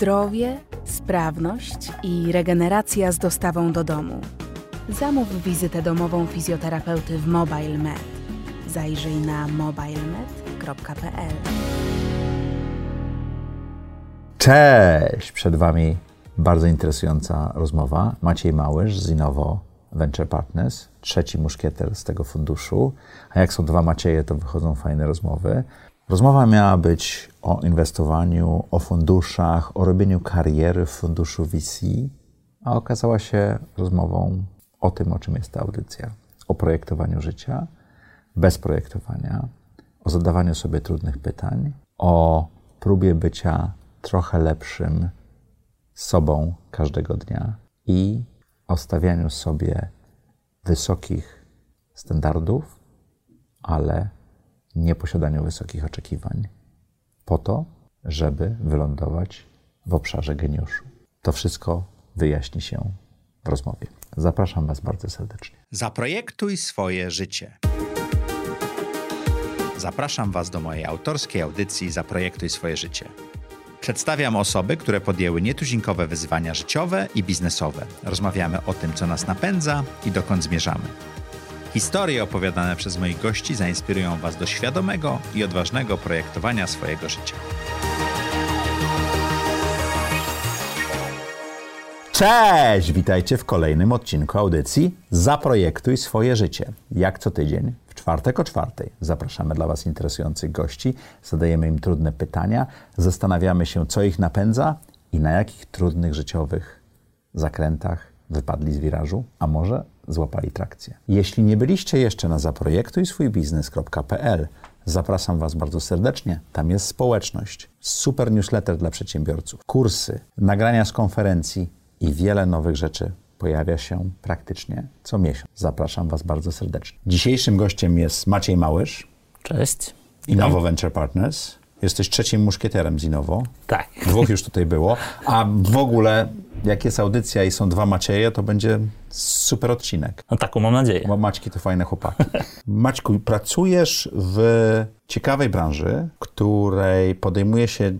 zdrowie, sprawność i regeneracja z dostawą do domu. Zamów wizytę domową fizjoterapeuty w Mobile Med. Zajrzyj na mobilemed.pl. Cześć! Przed Wami bardzo interesująca rozmowa. Maciej Małysz z Innovo Venture Partners, trzeci muszkieter z tego funduszu. A jak są dwa Macieje, to wychodzą fajne rozmowy. Rozmowa miała być o inwestowaniu, o funduszach, o robieniu kariery w funduszu VC, a okazała się rozmową o tym, o czym jest ta audycja. O projektowaniu życia, bez projektowania, o zadawaniu sobie trudnych pytań, o próbie bycia trochę lepszym sobą każdego dnia i o stawianiu sobie wysokich standardów, ale nie posiadaniu wysokich oczekiwań, po to, żeby wylądować w obszarze geniuszu. To wszystko wyjaśni się w rozmowie. Zapraszam Was bardzo serdecznie. Zaprojektuj swoje życie. Zapraszam Was do mojej autorskiej audycji Zaprojektuj swoje życie. Przedstawiam osoby, które podjęły nietuzinkowe wyzwania życiowe i biznesowe. Rozmawiamy o tym, co nas napędza i dokąd zmierzamy. Historie opowiadane przez moich gości zainspirują Was do świadomego i odważnego projektowania swojego życia. Cześć! Witajcie w kolejnym odcinku audycji Zaprojektuj swoje życie. Jak co tydzień, w czwartek o czwartej, zapraszamy dla Was interesujących gości, zadajemy im trudne pytania, zastanawiamy się, co ich napędza i na jakich trudnych życiowych zakrętach wypadli z wirażu, a może złapali trakcję. Jeśli nie byliście jeszcze na zaprojektujswójbiznes.pl, zapraszam Was bardzo serdecznie. Tam jest społeczność, super newsletter dla przedsiębiorców, kursy, nagrania z konferencji i wiele nowych rzeczy pojawia się praktycznie co miesiąc. Zapraszam Was bardzo serdecznie. Dzisiejszym gościem jest Maciej Małysz, Cześć. Innovo Venture Partners. Jesteś trzecim muszkieterem z Innovo. Tak. Dwóch już tutaj było. A w ogóle, jak jest audycja i są dwa Macieje, to będzie super odcinek. No taką mam nadzieję. Bo Maćki to fajne chłopaki. Maćku, pracujesz w ciekawej branży, której podejmuje się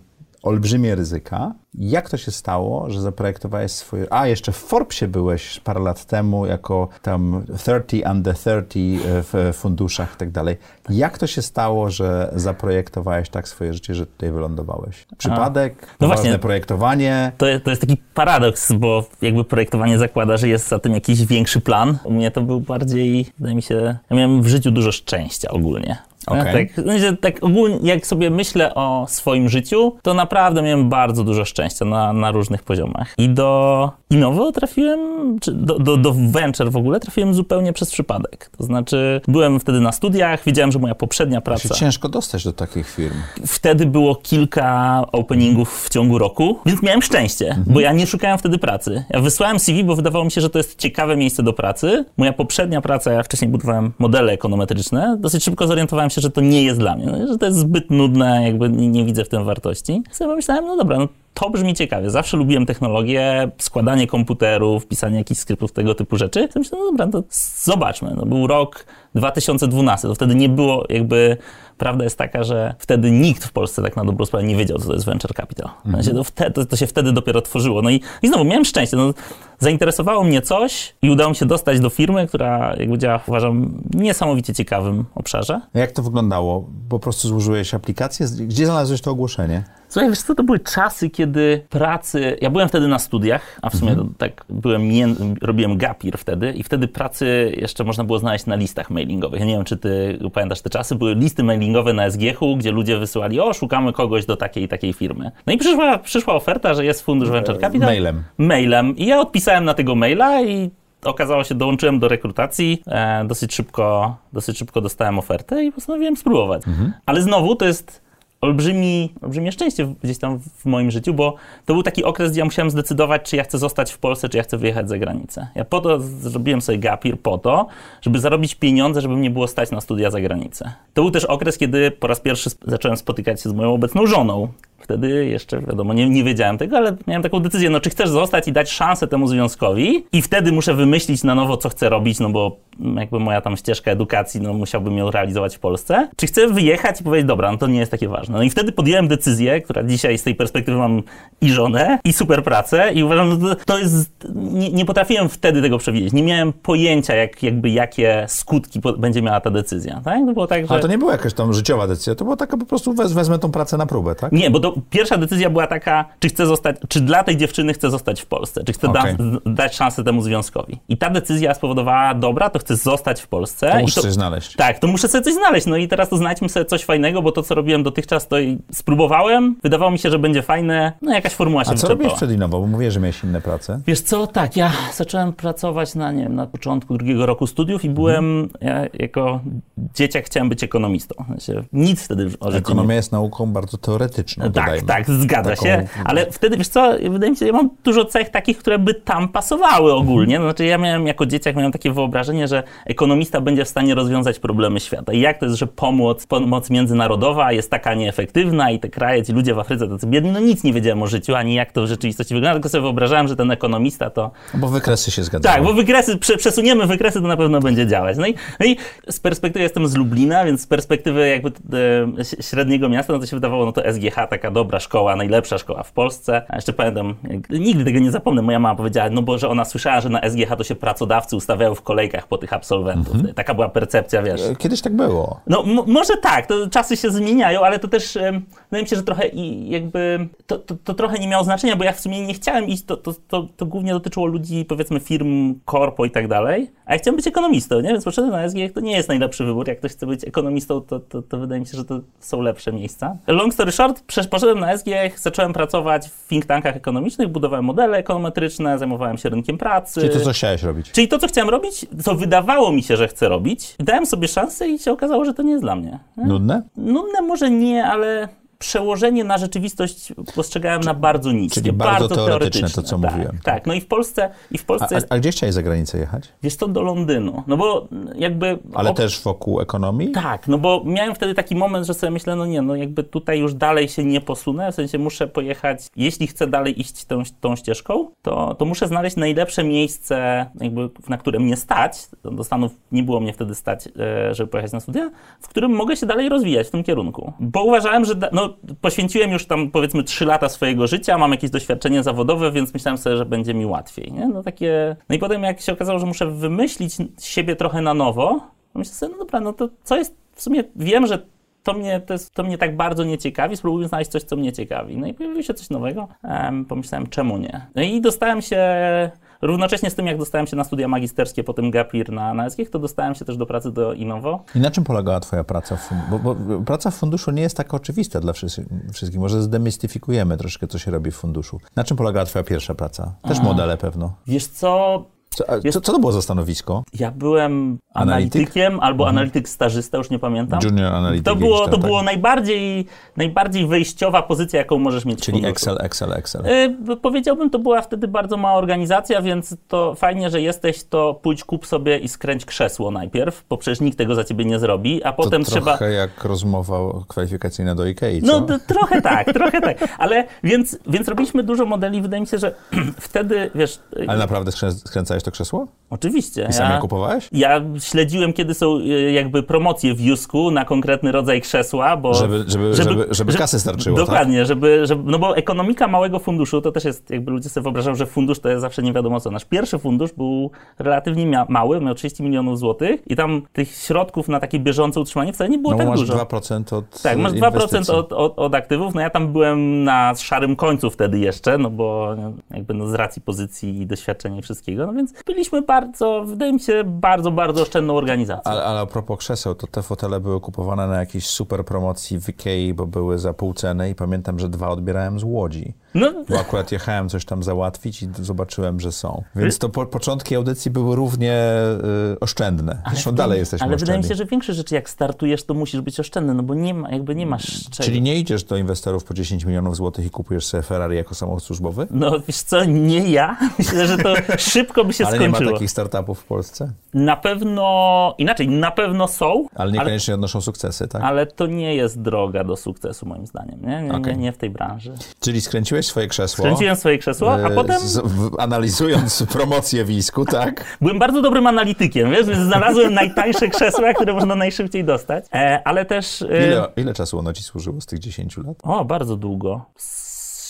olbrzymie ryzyka. Jak to się stało, że zaprojektowałeś swoje... A, jeszcze w Forbesie byłeś parę lat temu jako tam 30 under 30 w funduszach i tak dalej. Jak to się stało, że zaprojektowałeś tak swoje życie, że tutaj wylądowałeś? Przypadek? No właśnie. projektowanie? To, to jest taki paradoks, bo jakby projektowanie zakłada, że jest za tym jakiś większy plan. U mnie to był bardziej, wydaje mi się, ja miałem w życiu dużo szczęścia ogólnie. Okej. Tak, no, że tak ogólnie, jak sobie myślę o swoim życiu, to naprawdę miałem bardzo dużo szczęścia na, na różnych poziomach. I do Innovo trafiłem, czy do, do, do Venture w ogóle trafiłem zupełnie przez przypadek. To znaczy, byłem wtedy na studiach, wiedziałem, że moja poprzednia Się praca... ciężko dostać do takich firm. Wtedy było kilka openingów w ciągu roku, więc miałem szczęście, bo ja nie szukałem wtedy pracy. Ja wysłałem CV, bo wydawało mi się, że to jest ciekawe miejsce do pracy. Moja poprzednia praca, ja wcześniej budowałem modele ekonometryczne, dosyć szybko zorientowałem się, że to nie jest dla mnie, no, że to jest zbyt nudne, jakby nie, nie widzę w tym wartości. Sobie pomyślałem, no dobra, no to brzmi ciekawie. Zawsze lubiłem technologię, składanie komputerów, pisanie jakichś skryptów, tego typu rzeczy. To myślę, no dobra, to zobaczmy. No był rok 2012, to wtedy nie było jakby... Prawda jest taka, że wtedy nikt w Polsce tak na dobrą sprawę nie wiedział, co to jest venture capital. Sensie to, wtedy, to, się wtedy dopiero tworzyło. No i, i znowu miałem szczęście. No, zainteresowało mnie coś i udało mi się dostać do firmy, która jakby działa, uważam, w niesamowicie ciekawym obszarze. Jak to wyglądało? Po prostu złożyłeś aplikację? Gdzie znalazłeś to ogłoszenie? Słuchaj, wiesz co, to były czasy, kiedy pracy... Ja byłem wtedy na studiach, a w sumie to tak byłem, robiłem gapir wtedy i wtedy pracy jeszcze można było znaleźć na listach mailingowych. Ja nie wiem, czy ty pamiętasz te czasy. Były listy mailingowe na SGH-u, gdzie ludzie wysyłali, o, szukamy kogoś do takiej i takiej firmy. No i przyszła, przyszła oferta, że jest fundusz Venture Capital. mailem. Mailem. I ja odpisałem na tego maila i okazało się, dołączyłem do rekrutacji. E, dosyć, szybko, dosyć szybko dostałem ofertę i postanowiłem spróbować. Ale znowu to jest olbrzymi, olbrzymie szczęście gdzieś tam w moim życiu, bo to był taki okres, gdzie ja musiałem zdecydować, czy ja chcę zostać w Polsce, czy ja chcę wyjechać za granicę. Ja po to zrobiłem sobie gapir, po to, żeby zarobić pieniądze, żeby mnie było stać na studia za granicę. To był też okres, kiedy po raz pierwszy zacząłem spotykać się z moją obecną żoną. Wtedy jeszcze, wiadomo, nie, nie wiedziałem tego, ale miałem taką decyzję, no czy chcesz zostać i dać szansę temu związkowi i wtedy muszę wymyślić na nowo, co chcę robić, no bo jakby moja tam ścieżka edukacji, no musiałbym ją realizować w Polsce. Czy chcę wyjechać i powiedzieć, dobra, no to nie jest takie ważne. No i wtedy podjąłem decyzję, która dzisiaj z tej perspektywy mam i żonę, i super pracę i uważam, że to jest, nie, nie potrafiłem wtedy tego przewidzieć. Nie miałem pojęcia, jak, jakby jakie skutki po, będzie miała ta decyzja, tak? To było tak, że... Ale to nie była jakaś tam życiowa decyzja, to była taka po prostu wez, wezmę tą pracę na próbę, tak? Nie, bo to pierwsza decyzja była taka, czy chcę zostać, czy dla tej dziewczyny chcę zostać w Polsce, czy chcę Okej. da, dać szansę temu związkowi. I ta decyzja spowodowała, dobra, to chcę zostać w Polsce. To musisz coś znaleźć. Tak, to muszę sobie coś znaleźć. No i teraz to znajdźmy sobie coś fajnego, bo to, co robiłem dotychczas, to spróbowałem, wydawało mi się, że będzie fajne, no jakaś formuła się A co wyczerpała. przed Innowo? Bo mówię, że miałeś inne prace. Wiesz co, tak, ja zacząłem pracować na, nie wiem, na początku drugiego roku studiów i byłem, ja jako dzieciak chciałem być ekonomistą. Nic wtedy o Ekonomia jest nauką bardzo teoretyczną, tak, dodajmy. tak, zgadza Taką- się. Ale wtedy, wiesz co, wydaje mi się, że ja mam dużo cech takich, które by tam pasowały ogólnie. Mhm. Znaczy ja miałem jako dzieciak miałem takie wyobrażenie, że ekonomista będzie w stanie rozwiązać problemy świata. I jak to jest, że pomoc, pomoc międzynarodowa jest taka nieefektywna i te kraje, ci ludzie w Afryce tacy biedni, no nic nie wiedziałem o życiu, ani jak to w rzeczywistości wygląda, tylko sobie wyobrażałem, że ten ekonomista to Bo wykresy się zgadzają. tak, bo wykresy, prze, przesuniemy wykresy, to na pewno będzie działać. No i, no i z perspektywy jestem z Lublina, więc z perspektywy jakby e, średniego miasta, no to się wydawało, no to SGH taka dobra szkoła, najlepsza szkoła w Polsce. A jeszcze pamiętam, nigdy tego nie zapomnę, moja mama powiedziała, no bo że ona słyszała, że na SGH to się pracodawcy ustawiają w kolejkach po tych absolwentów. Taka była percepcja, wiesz. Kiedyś tak było. No może tak, to czasy się zmieniają, ale to też wydaje mi się, że trochę i jakby to, to, to trochę nie miało znaczenia, bo ja w sumie nie chciałem iść, to, to, to, to głównie dotyczyło ludzi, powiedzmy firm, korpo i tak dalej, a ja chciałem być ekonomistą, nie? Więc poszedłem na SGH, to nie jest najlepszy wybór, jak ktoś chce być ekonomistą, to, to, to wydaje mi się, że to są lepsze miejsca. Long story short, poszedłem na SGH, zacząłem pracować w think tankach ekonomicznych, budowałem modele ekonometryczne, zajmowałem się rynkiem pracy. Czyli to, co chciałeś robić. Czyli to, co chciałem robić, co wydawało mi się, że chcę robić, dałem sobie szansę i się okazało, że to nie jest dla mnie. nie? Nudne? Nudne może nie, ale przełożenie na rzeczywistość postrzegałem na bardzo niskie. czyli bardzo teoretyczne to, co tak, mówiłem. Tak, no i w Polsce, i w Polsce a, jest, a gdzie chciałeś za granicę jechać? wiesz to do Londynu. No bo jakby... Ale op- też wokół ekonomii? tak, no bo miałem wtedy taki moment, że sobie myślę, no nie, no jakby tutaj już dalej się nie posunę, w sensie muszę pojechać, jeśli chcę dalej iść tą, tą ścieżką, to, to muszę znaleźć najlepsze miejsce, jakby, na które mnie stać, do Stanów nie było mnie wtedy stać, e, żeby pojechać na studia, w którym mogę się dalej rozwijać w tym kierunku. Bo uważałem, że da, no, poświęciłem już tam powiedzmy 3 lata swojego życia, mam jakieś doświadczenie zawodowe, więc myślałem sobie, że będzie mi łatwiej, nie? No takie... No i potem jak się okazało, że muszę wymyślić siebie trochę na nowo, to myślę sobie, no dobra, no to co jest, w sumie wiem, że to mnie, to, jest, to mnie tak bardzo nie ciekawi, spróbuję znaleźć coś, co mnie ciekawi. No i pojawiło się coś nowego, em, pomyślałem, czemu nie? No i dostałem się, równocześnie z tym, jak dostałem się na studia magisterskie, potem gap year na, na to dostałem się też do pracy do Innowo. I na czym polegała twoja praca w funduszu? Bo, bo praca w funduszu nie jest taka oczywista dla wszystkich. Może zdemystyfikujemy troszkę, co się robi w funduszu. Na czym polegała twoja pierwsza praca? Też modele pewno. Wiesz co, Co, co, to było za stanowisko? ja byłem Analityk? analitykiem albo analityk stażysta, już nie pamiętam. Junior Analytic To było, to tam, było tak? najbardziej, najbardziej wejściowa pozycja, jaką możesz mieć Czyli. Excel, Excel, Excel. Y, Powiedziałbym, to była wtedy bardzo mała organizacja, więc to fajnie, że jesteś, to pójdź kup sobie i skręć krzesło najpierw, bo przecież nikt tego za ciebie nie zrobi, a potem to trzeba... trochę jak rozmowa kwalifikacyjna do Ikei, co? No trochę tak, trochę tak, ale więc, więc robiliśmy dużo modeli, wydaje mi się, że wtedy, wiesz, y, Ale naprawdę skrę- skręcałeś to krzesło? oczywiście. I sam je kupowałeś? Ja śledziłem, kiedy są y, jakby promocje w Jusku na konkretny rodzaj krzesła, bo... Żeby- żeby- żeby- żeby kasy starczyło, tak? Dokładnie, żeby, żeby... No bo ekonomika małego funduszu, to też jest, jakby ludzie sobie wyobrażają, że fundusz to jest zawsze nie wiadomo co. Nasz pierwszy fundusz był relatywnie mały, miał 30 milionów złotych i tam tych środków na takie bieżące utrzymanie wcale nie było No tak masz dużo. 2% od Tak, masz inwestycji. 2% od, od, od aktywów. No ja tam byłem na szarym końcu wtedy jeszcze, no bo jakby no z racji pozycji i doświadczenia i wszystkiego. No więc byliśmy bardzo, wydaje mi się, bardzo, bardzo oszczędną organizacją. Ale, ale a propos krzeseł, to te fotele były kupowane na jakiejś super promocji w Ikei, bo były za pół ceny i pamiętam, że dwa odbierałem z Łodzi. No, Bo akurat jechałem coś tam załatwić i zobaczyłem, że są. Więc to po, początki audycji były równie y, oszczędne. Zresztą dalej jesteśmy Ale wydaje mi oszczędni. się, że większe rzeczy, jak startujesz, to musisz być oszczędny, no bo nie ma, jakby nie masz czego. Czyli nie idziesz do inwestorów po 10 milionów złotych i kupujesz sobie Ferrari jako samochód służbowy? No wiesz co, nie ja. Myślę, że to szybko by się się Ale skończyło. nie ma takich startupów w Polsce? Na pewno, inaczej, na pewno są, Ale niekoniecznie odnoszą sukcesy, tak? ale to nie jest droga do sukcesu moim zdaniem, nie? Nie, Okej. nie, nie w tej branży. Czyli skręciłeś swoje krzesło. Skręciłem swoje krzesło, a e, potem z, w, analizując promocję w Isku, tak? byłem bardzo dobrym analitykiem, wiesz, więc znalazłem najtańsze krzesła, które można najszybciej dostać, e, ale też... E, Ile, ile czasu ono ci służyło z tych 10 lat? O, bardzo długo.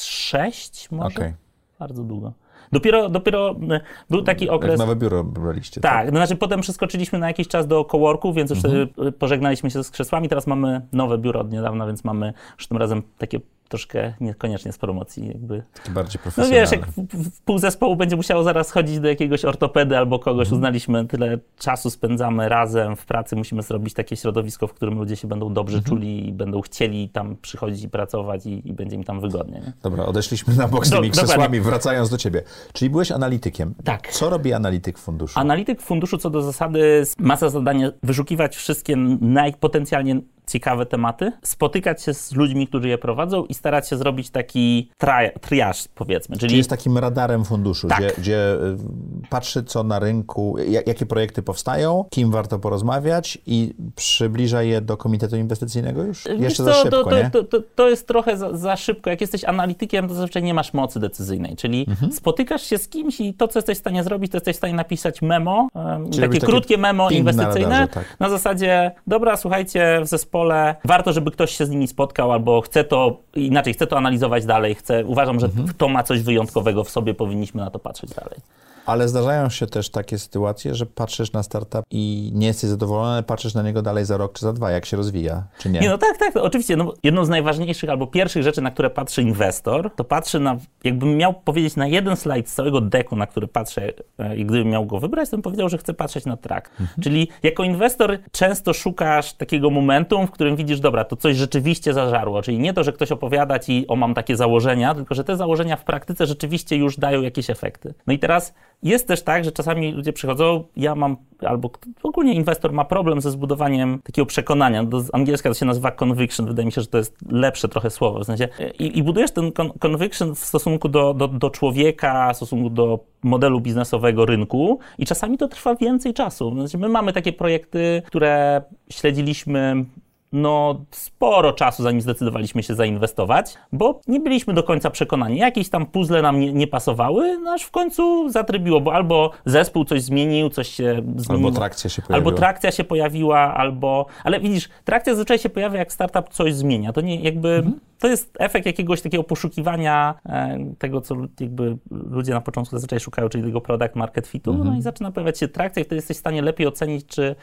Sześć może? Okej. Bardzo długo. Dopiero, dopiero e, był taki Jak okres... nowe biuro braliście, Tak, no znaczy potem przeskoczyliśmy na jakiś czas do coworku, więc już Mhm. wtedy pożegnaliśmy się z krzesłami. Teraz mamy nowe biuro od niedawna, więc mamy już tym razem takie troszkę niekoniecznie z promocji jakby. Taki bardziej No profesjonalny. wiesz, jak pół zespołu będzie musiało zaraz chodzić do jakiegoś ortopedy albo kogoś, Mhm. uznaliśmy, tyle czasu spędzamy razem w pracy, musimy zrobić takie środowisko, w którym ludzie się będą dobrze Mhm. czuli i będą chcieli tam przychodzić i pracować i, i będzie im tam wygodnie. Nie? Dobra, odeszliśmy na bok z Do- tymi dokładnie. krzesłami, wracając do ciebie. Czyli byłeś analitykiem. Tak. Co robi analityk funduszu? Analityk funduszu co do zasady ma za zadanie wyszukiwać wszystkie najpotencjalnie ciekawe tematy, spotykać się z ludźmi, którzy je prowadzą i starać się zrobić taki tri- triaż, powiedzmy. Czyli Czyli jest takim radarem funduszu, Tak. gdzie, gdzie y, patrzy, co na rynku, ja- jakie projekty powstają, kim warto porozmawiać i przybliża je do komitetu inwestycyjnego już? Wiesz Jeszcze co, za szybko, to, to, nie? to, to, jest trochę za, za szybko. Jak jesteś analitykiem, to zazwyczaj nie masz mocy decyzyjnej. Czyli Mhm. spotykasz się z kimś i to, co jesteś w stanie zrobić, to jesteś w stanie napisać memo, em, takie krótkie memo ping na inwestycyjne. radarze, tak. Na zasadzie, dobra, słuchajcie, w zespole warto, żeby ktoś się z nimi spotkał, albo chcę to, inaczej, chcę to analizować dalej, chcę, uważam, że Mhm. to ma coś wyjątkowego w sobie, powinniśmy na to patrzeć dalej. Ale zdarzają się też takie sytuacje, że patrzysz na startup i nie jesteś zadowolony, patrzysz na niego dalej za rok czy za dwa, jak się rozwija, czy nie? Nie, no tak, tak, oczywiście. No, jedną z najważniejszych albo pierwszych rzeczy, na które patrzy inwestor, to patrzy na, jakbym miał powiedzieć na jeden slajd z całego deku, na który patrzę e, i gdybym miał go wybrać, to bym powiedział, że chcę patrzeć na track. Czyli jako inwestor często szukasz takiego momentum, w którym widzisz, dobra, to coś rzeczywiście zażarło. Czyli nie to, że ktoś opowiada ci, o mam takie założenia, tylko że te założenia w praktyce rzeczywiście już dają jakieś efekty. No i teraz jest też tak, że czasami ludzie przychodzą, ja mam, albo ogólnie inwestor ma problem ze zbudowaniem takiego przekonania. Do, angielska to się nazywa conviction, wydaje mi się, że to jest lepsze trochę słowo. W sensie, i, i budujesz ten con, conviction w stosunku do, do, do człowieka, w stosunku do modelu biznesowego rynku i czasami to trwa więcej czasu. Znaczy, my mamy takie projekty, które śledziliśmy no, sporo czasu, zanim zdecydowaliśmy się zainwestować, bo nie byliśmy do końca przekonani. Jakieś tam puzzle nam nie, nie pasowały, no aż w końcu zatrybiło, bo albo zespół coś zmienił, coś się zmieniło. Albo trakcja się pojawiła. Albo trakcja się pojawiła, albo... Ale widzisz, trakcja zazwyczaj się pojawia, jak startup coś zmienia. To nie jakby... Mhm. To jest efekt jakiegoś takiego poszukiwania e, tego, co jakby ludzie na początku zazwyczaj szukają, czyli tego product market fitu, Mhm. no i zaczyna pojawiać się trakcja i wtedy jesteś w stanie lepiej ocenić, czy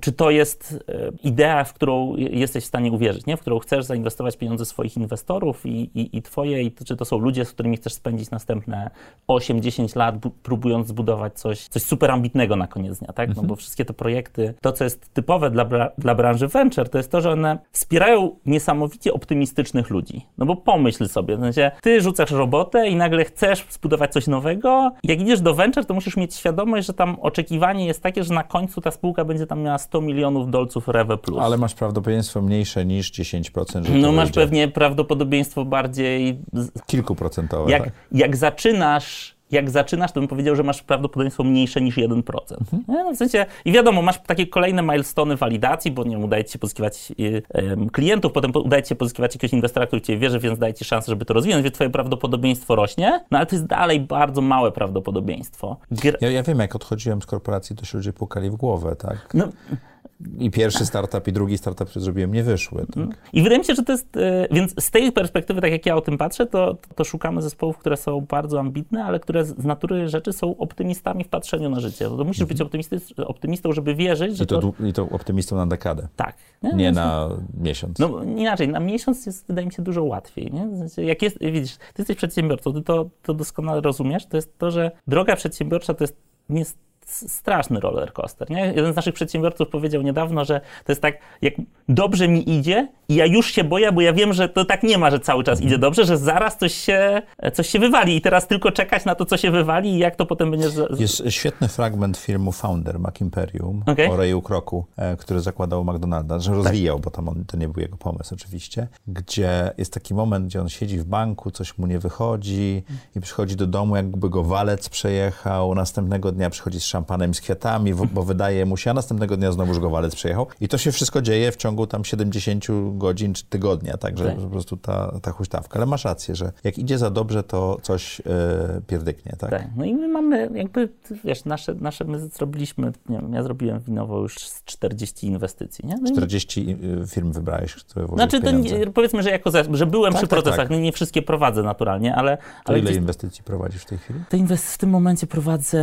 czy to jest e, idea, w którą je- jesteś w stanie uwierzyć, nie? w którą chcesz zainwestować pieniądze swoich inwestorów i, i, i twoje, i to, czy to są ludzie, z którymi chcesz spędzić następne 8-10 lat, bu- próbując zbudować coś, coś super ambitnego na koniec dnia, tak? No bo wszystkie te projekty, to co jest typowe dla, bra- dla branży venture, to jest to, że one wspierają niesamowicie optymistycznych ludzi. No bo pomyśl sobie, w sensie, ty rzucasz robotę i nagle chcesz zbudować coś nowego, jak idziesz do venture, to musisz mieć świadomość, że tam oczekiwanie jest takie, że na końcu ta spółka będzie tam miała 100 milionów dolców Rewe plus. Ale masz prawdopodobieństwo mniejsze niż 10%, że no masz wyjdzie. pewnie prawdopodobieństwo bardziej Kilkuprocentowe, jak, tak? jak zaczynasz, jak zaczynasz, to bym powiedział, że masz prawdopodobieństwo mniejsze niż 1%. Mhm. Nie, No, w sensie, i wiadomo, masz takie kolejne milestony walidacji, bo nie wiem, udaje ci się pozyskiwać y, em, klientów, potem po- udaje ci się pozyskiwać jakiegoś inwestora, który ciebie wierzy, więc daje ci szansę, żeby to rozwinąć, więc twoje prawdopodobieństwo rośnie, no ale to jest dalej bardzo małe prawdopodobieństwo. Gr- Ja, ja wiem, jak odchodziłem z korporacji, to się ludzie pukali w głowę, tak? no, I pierwszy startup, i drugi startup, który zrobiłem, nie wyszły. Tak? I wydaje mi się, że to jest. e, Więc z tej perspektywy, tak jak ja o tym patrzę, to, to szukamy zespołów, które są bardzo ambitne, ale które z natury rzeczy są optymistami w patrzeniu na życie. To musisz być optymisty, optymistą, żeby wierzyć, że I to, to. I to optymistą na dekadę, Tak. nie Więc- na miesiąc. No inaczej, na miesiąc jest, wydaje mi się, dużo łatwiej. Nie? Jak jest, widzisz, ty jesteś przedsiębiorcą, ty to, to doskonale rozumiesz, to jest to, że droga przedsiębiorcza to jest nie jest straszny roller coaster. Nie? Jeden z naszych przedsiębiorców powiedział niedawno, że to jest tak, jak dobrze mi idzie i ja już się boję, bo ja wiem, że to tak nie ma, że cały czas idzie dobrze, że zaraz coś się, coś się wywali i teraz tylko czekać na to, co się wywali i jak to potem będzie... Z... Jest świetny fragment filmu Founder, Mac Imperium, Okej. o Rayu Kroku, e, który zakładał McDonalda, że rozwijał, bo tam on, to nie był jego pomysł oczywiście, gdzie jest taki moment, gdzie on siedzi w banku, coś mu nie wychodzi i przychodzi do domu, jakby go walec przejechał, następnego dnia przychodzi z szampanem i z kwiatami, bo wydaje mu się, a następnego dnia znowuż go walec przejechał. I to się wszystko dzieje w ciągu tam 70 godzin czy tygodnia, także Tak. po prostu ta, ta huśtawka. Ale masz rację, że jak idzie za dobrze, to coś e, pierdyknie, tak? Tak. No i my mamy jakby, wiesz, nasze, nasze my zrobiliśmy, nie wiem, ja zrobiłem winowo już z 40 inwestycji, nie? No i- 40 firm wybrałeś, które Znaczy, to nie, powiedzmy, że jako że byłem Tak, przy tak, procesach, tak. No nie wszystkie prowadzę naturalnie, ale, ale ile gdzieś, inwestycji prowadzisz w tej chwili? to inwest- w tym momencie prowadzę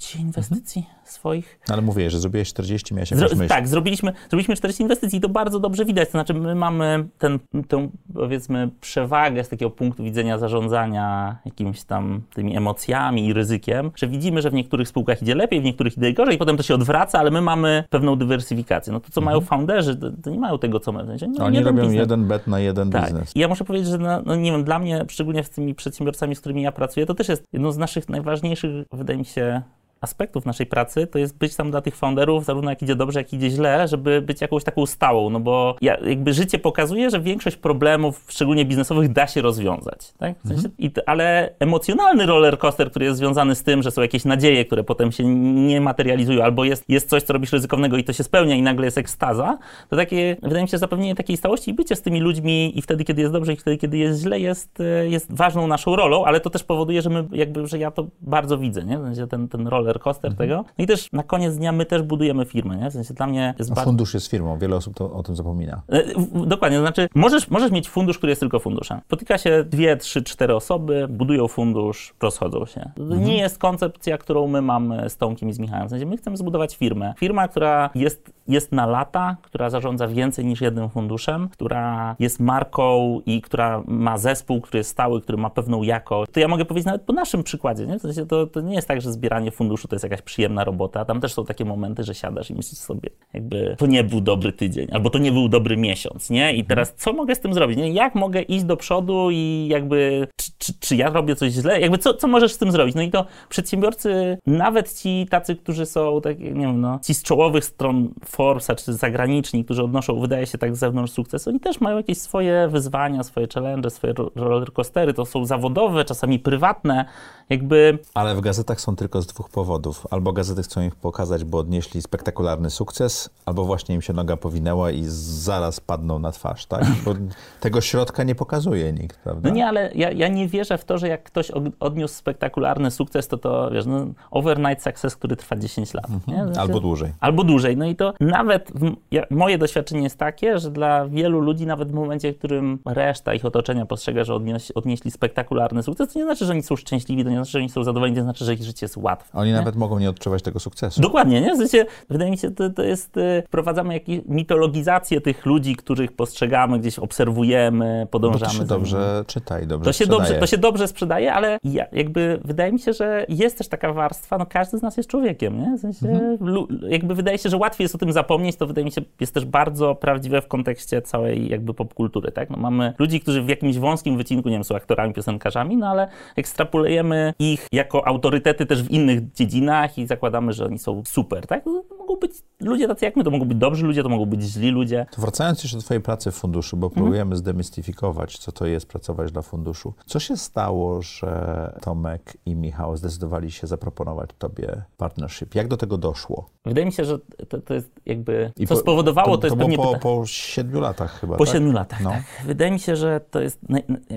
sześć inwestycji swoich. No, ale mówię, że zrobiłeś 40, miałeś Zro- jakąś myśl. tak, zrobiliśmy, zrobiliśmy 40 inwestycji i to bardzo dobrze widać. To znaczy, my mamy ten, tę, powiedzmy, przewagę z takiego punktu widzenia zarządzania jakimiś tam tymi emocjami i ryzykiem, że widzimy, że w niektórych spółkach idzie lepiej, w niektórych idzie gorzej i potem to się odwraca, ale my mamy pewną dywersyfikację. No to, co mają founderzy, to, to nie mają tego, co my. Sensie, nie- Oni robią biznes. jeden bet na jeden Tak. biznes. I ja muszę powiedzieć, że no, no nie wiem, dla mnie, szczególnie z tymi przedsiębiorcami, z którymi ja pracuję, to też jest jedną z naszych najważniejszych, wydaje mi się, aspektów naszej pracy, to jest być tam dla tych founderów, zarówno jak idzie dobrze, jak idzie źle, żeby być jakąś taką stałą, no bo ja, jakby życie pokazuje, że większość problemów, szczególnie biznesowych, da się rozwiązać, tak? W sensie, t- ale emocjonalny roller coaster, który jest związany z tym, że są jakieś nadzieje, które potem się nie materializują, albo jest, jest coś, co robisz ryzykownego i to się spełnia i nagle jest ekstaza, to takie, wydaje mi się, zapewnienie takiej stałości i bycie z tymi ludźmi i wtedy, kiedy jest dobrze i wtedy, kiedy jest źle, jest, e, jest ważną naszą rolą, ale to też powoduje, że my jakby, że ja to bardzo widzę, nie? W sensie ten, ten roller coaster tego. No i też na koniec dnia my też budujemy firmę, nie? W sensie dla mnie jest A bardzo... fundusz jest firmą, wiele osób to, o tym zapomina. E, Dokładnie, to znaczy możesz, możesz mieć fundusz, który jest tylko funduszem. Spotyka się dwie, trzy, cztery osoby, budują fundusz, rozchodzą się. To nie jest koncepcja, którą my mamy z Tomkiem i z Michałem. W sensie my chcemy zbudować firmę. Firma, która jest, jest na lata, która zarządza więcej niż jednym funduszem, która jest marką i która ma zespół, który jest stały, który ma pewną jakość. To ja mogę powiedzieć nawet po naszym przykładzie, nie? W sensie to, to nie jest tak, że zbieranie funduszu to jest jakaś przyjemna robota. Tam też są takie momenty, że siadasz i myślisz sobie, jakby to nie był dobry tydzień, albo to nie był dobry miesiąc, nie? I teraz co mogę z tym zrobić? Nie? Jak mogę iść do przodu i jakby, czy, czy, czy ja robię coś źle? Jakby co, co możesz z tym zrobić? No i to przedsiębiorcy, nawet ci tacy, którzy są, tak, nie wiem, no, ci z czołowych stron Forbesa, czy zagraniczni, którzy odnoszą, wydaje się tak z zewnątrz sukces, oni też mają jakieś swoje wyzwania, swoje challenge, swoje ro- rollercoastery, to są zawodowe, czasami prywatne, jakby Ale w gazetach są tylko z dwóch powodów. Albo gazety chcą ich pokazać, bo odnieśli spektakularny sukces, albo właśnie im się noga powinęła i zaraz padną na twarz, tak? Bo tego środka nie pokazuje nikt, prawda? No nie, ale ja, ja nie wierzę w to, że jak ktoś odniósł spektakularny sukces, to to, wiesz, no, overnight success, który trwa 10 lat. Nie? Znaczy- Mhm. Albo dłużej. Albo dłużej. No i to nawet w, ja, moje doświadczenie jest takie, że dla wielu ludzi, nawet w momencie, w którym reszta ich otoczenia postrzega, że odnieś, odnieśli spektakularny sukces, to nie znaczy, że oni są szczęśliwi, to nie znaczy, że oni są zadowoleni, to nie znaczy, że ich życie jest łatwe. Oni nie? nawet mogą nie odczuwać tego sukcesu. Dokładnie, nie? W sensie, wydaje mi się, to, to jest, y, wprowadzamy jakąś mitologizację tych ludzi, których postrzegamy, gdzieś obserwujemy, Bo podążamy to się za nimi. dobrze czyta i dobrze To się, dobrze, sprzedaje. to się dobrze sprzedaje, ale ja, jakby wydaje mi się, że jest też taka warstwa, no każdy z nas jest człowiekiem, nie? W sensie, Mhm. lu, jakby wydaje się, że łatwiej jest o tym zapomnieć, to wydaje mi się, jest też bardzo prawdziwe w kontekście całej jakby popkultury, tak? No mamy ludzi, którzy w jakimś wąskim wycinku, nie wiem, są aktorami, piosenkarzami, no ale ekstrapolujemy ich jako autorytety też w innych dziedzinach i zakładamy, że oni są super, tak? Mogą być ludzie tacy jak my, to mogą być dobrzy ludzie, to mogą być źli ludzie. To wracając jeszcze do Twojej pracy w funduszu, bo Mhm. próbujemy zdemystyfikować, co to jest pracować dla funduszu. Co się stało, że Tomek i Michał zdecydowali się zaproponować Tobie partnership? Jak do tego doszło? Wydaje mi się, że to, to jest jakby, I co po- spowodowało, to, to jest było pewnie po, po siedmiu latach chyba, Po tak? siedmiu latach, No. tak. Wydaje mi się, że to jest.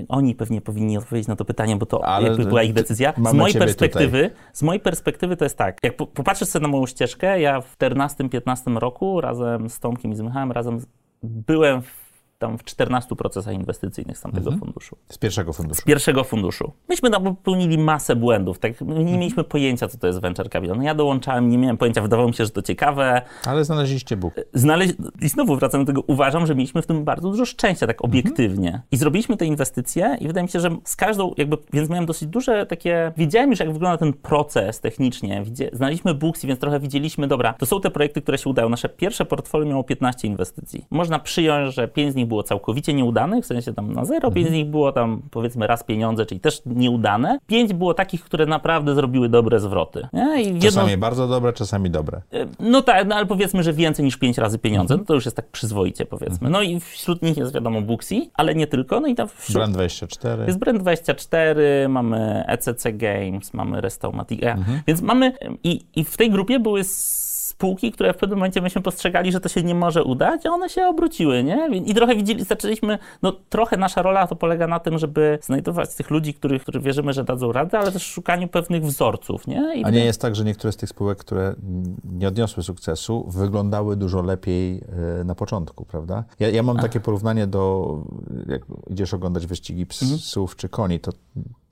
Oni pewnie powinni odpowiedzieć na to pytanie, bo to Ale jakby była ich decyzja. Z mojej perspektywy, z mojej perspektywy to jest tak. Jak po- popatrzysz sobie na moją ścieżkę, ja w 14-15 roku razem z Tomkiem i z Michałem razem z- byłem w tam w 14 procesach inwestycyjnych z tamtego Mhm. funduszu. Z pierwszego funduszu. Z pierwszego funduszu. Myśmy tam popełnili masę błędów. Tak? Mhm. nie mieliśmy pojęcia, co to jest venture capital. No ja dołączałem, nie miałem pojęcia, wydawało mi się, że to ciekawe. Ale znaleźliście Bóg. Znaleźć... I znowu wracam do tego, uważam, że mieliśmy w tym bardzo dużo szczęścia, tak obiektywnie. Mhm. I zrobiliśmy te inwestycje i wydaje mi się, że z każdą, jakby, więc miałem dosyć duże takie, wiedziałem już, jak wygląda ten proces technicznie. Widzie... Znaliśmy Booksy, więc trochę widzieliśmy, dobra, to są te projekty, które się udają. Nasze pierwsze portfolio miało 15 inwestycji. Można przyjąć, że 5 z nich było całkowicie nieudanych, w sensie tam na zero, 5 z nich było tam powiedzmy raz pieniądze, czyli też nieudane. 5 było takich, które naprawdę zrobiły dobre zwroty. Czasami bardzo dobre, czasami dobre. no tak, no ale powiedzmy, że więcej niż 5 razy pieniądze, no to już jest tak przyzwoicie powiedzmy. No i wśród nich jest wiadomo Booksy, ale nie tylko, no i tam wśród... Brand 24. Jest Brand24, mamy ECC Games, mamy Restaumatica, więc mamy i, i w tej grupie były spółki, które w pewnym momencie myśmy postrzegali, że to się nie może udać, a one się obróciły, nie? I trochę widzieli, zaczęliśmy, no trochę nasza rola to polega na tym, żeby znajdować tych ludzi, których, których wierzymy, że dadzą radę, ale też szukaniu pewnych wzorców, nie? I A nie jest tak, że niektóre z tych spółek, które nie odniosły sukcesu, wyglądały dużo lepiej e, na początku, prawda? Ja, ja mam takie porównanie do, jak idziesz oglądać wyścigi psów czy koni, to,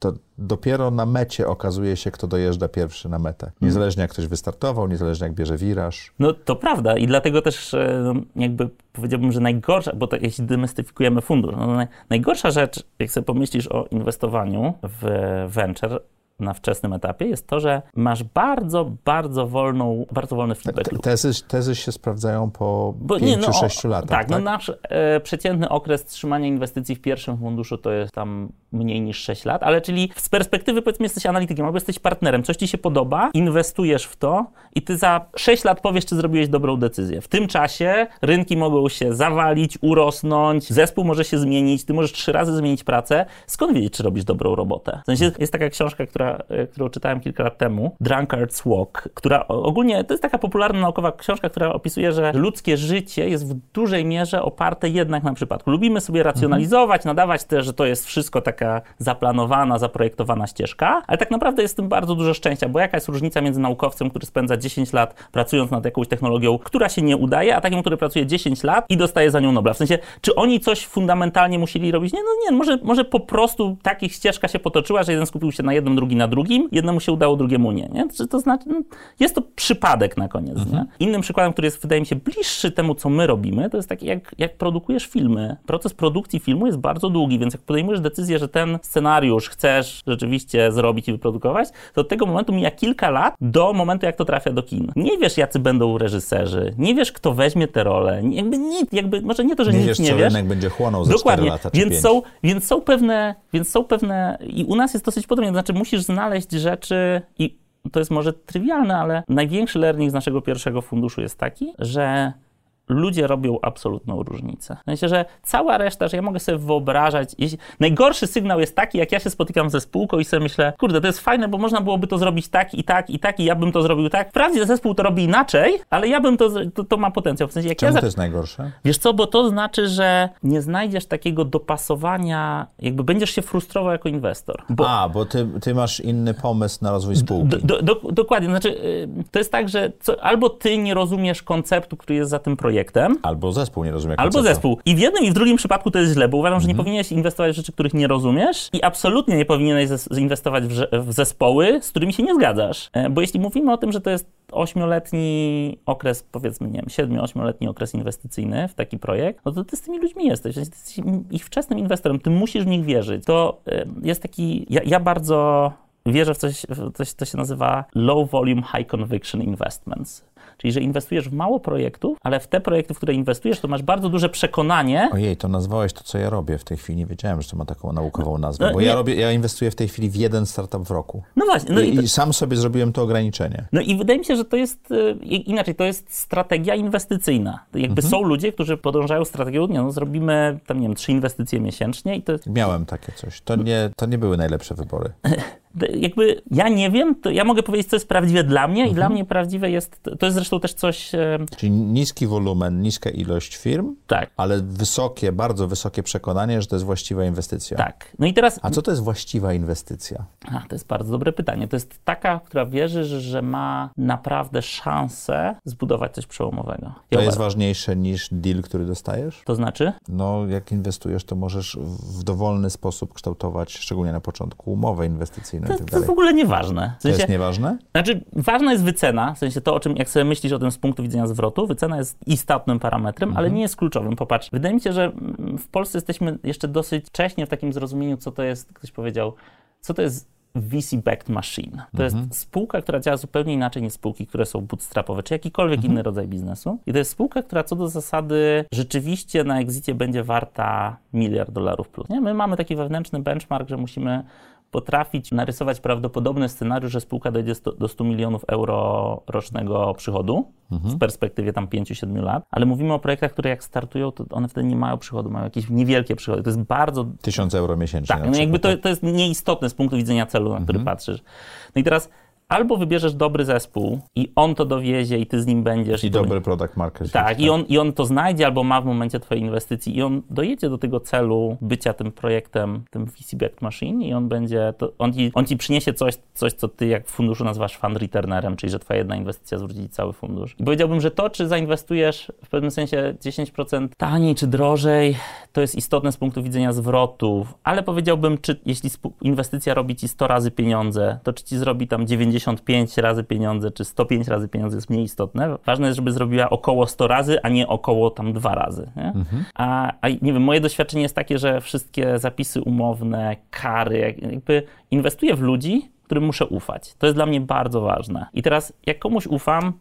to dopiero na mecie okazuje się, kto dojeżdża pierwszy na metę. Niezależnie jak ktoś wystartował, niezależnie jak bierze wiraż. No to prawda i dlatego też e, no, jakby powiedziałbym, że najgorsza, bo to, jeśli demystyfikujemy fundusz, no, naj, najgorsza rzecz, jak sobie pomyślisz o inwestowaniu w venture na wczesnym etapie, jest to, że masz bardzo, bardzo wolną, bardzo wolny feedback Te, loop. tezy, tezy się sprawdzają po Bo nie, no, 5-6 o- latach. Tak, Tak, no nasz e, przeciętny okres trzymania inwestycji w pierwszym funduszu to jest tam mniej niż 6 lat, ale czyli z perspektywy powiedzmy jesteś analitykiem albo jesteś partnerem, coś ci się podoba, inwestujesz w to i ty za 6 lat powiesz, czy zrobiłeś dobrą decyzję. W tym czasie rynki mogą się zawalić, urosnąć, zespół może się zmienić, ty możesz trzy razy zmienić pracę. Skąd wiedzieć, czy robisz dobrą robotę? W sensie jest taka książka, która, e, którą czytałem kilka lat temu, Drunkard's Walk, która ogólnie to jest taka popularna naukowa książka, która opisuje, że ludzkie życie jest w dużej mierze oparte jednak na przypadku. Lubimy sobie racjonalizować, nadawać też, że to jest wszystko taka zaplanowana, zaprojektowana ścieżka, ale tak naprawdę jest w tym bardzo dużo szczęścia, bo jaka jest różnica między naukowcem, który spędza 10 lat pracując nad jakąś technologią, która się nie udaje, a takim, który pracuje 10 lat i dostaje za nią Nobla. W sensie, czy oni coś fundamentalnie musieli robić? Nie, no nie, może, może po prostu takich ścieżka się potoczyła, że jeden skupił się na jednym, drugi na drugim, jednemu się udało, drugiemu nie. nie? Czy to znaczy, no, jest to przypadek na koniec. Nie? Innym przykładem, który jest, wydaje mi się, bliższy temu, co my robimy, to jest taki, jak, jak produkujesz filmy. Proces produkcji filmu jest bardzo długi, więc jak podejmujesz decyzję, że ten scenariusz chcesz rzeczywiście zrobić i wyprodukować, to od tego momentu mija kilka lat do momentu, jak to trafia do kin. Nie wiesz, jacy będą reżyserzy, nie wiesz, kto weźmie tę rolę, nie- nic, jakby, może nie to, że Nie nic wiesz, nie co wiesz. rynek będzie chłonął za 4 Dokładnie, lata czy więc 5. są, więc są pewne, więc są pewne i u nas jest dosyć podobnie, to znaczy musisz znaleźć rzeczy i to jest może trywialne, ale największy learning z naszego pierwszego funduszu jest taki, że ludzie robią absolutną różnicę. W sensie, że cała reszta, że ja mogę sobie wyobrażać, jeśli... najgorszy sygnał jest taki, jak ja się spotykam ze spółką i sobie myślę, kurde, to jest fajne, bo można byłoby to zrobić tak i tak i tak i ja bym to zrobił tak. Wprawdzie zespół to robi inaczej, ale ja bym to, to, to ma potencjał. W sensie, jak ja Czemu za- to jest najgorsze? Wiesz co, bo to znaczy, że nie znajdziesz takiego dopasowania, jakby będziesz się frustrował jako inwestor. Bo A, bo ty, ty masz inny pomysł na rozwój spółki. do, do, do, dokładnie, znaczy y, to jest tak, że co, albo ty nie rozumiesz konceptu, który jest za tym projektem, Albo zespół nie rozumie Albo konceptu. zespół. I w jednym i w drugim przypadku to jest źle, bo uważam, że nie powinieneś inwestować w rzeczy, których nie rozumiesz i absolutnie nie powinieneś inwestować w, zespoły, z którymi się nie zgadzasz. E, Bo jeśli mówimy o tym, że to jest ośmioletni okres, powiedzmy, nie wiem, siedmiu, ośmioletni okres inwestycyjny w taki projekt, no to ty z tymi ludźmi jesteś. Ty jesteś ich wczesnym inwestorem, ty musisz w nich wierzyć. To e, jest taki, ja, ja bardzo wierzę w coś, w coś, co się nazywa low volume, high conviction investments. Czyli, że inwestujesz w mało projektów, ale w te projekty, w które inwestujesz, to masz bardzo duże przekonanie. Ojej, to nazwałeś to, co ja robię w tej chwili. Nie wiedziałem, że to ma taką naukową nazwę, No, bo nie. ja, robię, ja inwestuję w tej chwili w jeden startup w roku. No właśnie, no I, i, to, I sam sobie zrobiłem to ograniczenie. no i wydaje mi się, że to jest y, inaczej, to jest strategia inwestycyjna. Jakby są ludzie, którzy podążają strategią, nie no, zrobimy tam, nie wiem, trzy inwestycje miesięcznie i to Miałem takie coś. To nie, to nie były najlepsze wybory. jakby ja nie wiem, to ja mogę powiedzieć, co jest prawdziwe dla mnie Mhm. i dla mnie prawdziwe jest, to jest zresztą też coś, Czyli niski wolumen, niska ilość firm, tak, ale wysokie, bardzo wysokie przekonanie, że to jest właściwa inwestycja. tak. No i teraz, A co to jest właściwa inwestycja? a, to jest bardzo dobre pytanie. To jest taka, która wierzy, że, ma naprawdę szansę zbudować coś przełomowego. Ja To jest ważniejsze niż deal, który dostajesz? to znaczy? No, jak inwestujesz, to możesz w dowolny sposób kształtować, szczególnie na początku, umowę inwestycyjną To, i tak to jest w dalej. ogóle nieważne. W To jest sensie, nieważne? Znaczy, ważna jest wycena, w sensie to, o czym, jak sobie myślisz o tym z punktu widzenia zwrotu, wycena jest istotnym parametrem, ale nie jest kluczowym. Popatrz, wydaje mi się, że mm, w Polsce jesteśmy jeszcze dosyć wcześnie w takim zrozumieniu, co to jest, ktoś powiedział, co to jest VC-backed machine. To jest spółka, która działa zupełnie inaczej niż spółki, które są bootstrapowe, czy jakikolwiek inny rodzaj biznesu. I to jest spółka, która co do zasady rzeczywiście na exicie będzie warta miliard dolarów plus. Nie? My mamy taki wewnętrzny benchmark, że musimy potrafić narysować prawdopodobny scenariusz, że spółka dojdzie do 100 milionów euro rocznego przychodu w perspektywie tam 5-7 lat, ale mówimy o projektach, które jak startują, to one wtedy nie mają przychodu, mają jakieś niewielkie przychody. To jest bardzo Tysiąc euro miesięcznie. tak, no jakby to, to jest nieistotne z punktu widzenia celu, na który Mhm. patrzysz. No i teraz albo wybierzesz dobry zespół i on to dowiezie i ty z nim będziesz. I dobry product market fit. tak, i on, i on to znajdzie albo ma w momencie twojej inwestycji i on dojedzie do tego celu bycia tym projektem, tym VC-backed machine i on będzie, to on, ci, on ci przyniesie coś, coś, co ty jak w funduszu nazywasz fund returnerem, czyli że twoja jedna inwestycja zwróci ci cały fundusz. I powiedziałbym, że to, czy zainwestujesz w pewnym sensie 10% taniej czy drożej, to jest istotne z punktu widzenia zwrotów, ale powiedziałbym, czy jeśli inwestycja robi ci 100 razy pieniądze, to czy ci zrobi tam 95 razy pieniądze, czy 105 razy pieniądze jest mniej istotne. Ważne jest, żeby zrobiła około 100 razy, a nie około tam dwa razy. Nie? A, a nie wiem, moje doświadczenie jest takie, że wszystkie zapisy umowne, kary, jak- jakby inwestuję w ludzi, którym muszę ufać. To jest dla mnie bardzo ważne. I teraz, jak komuś ufam,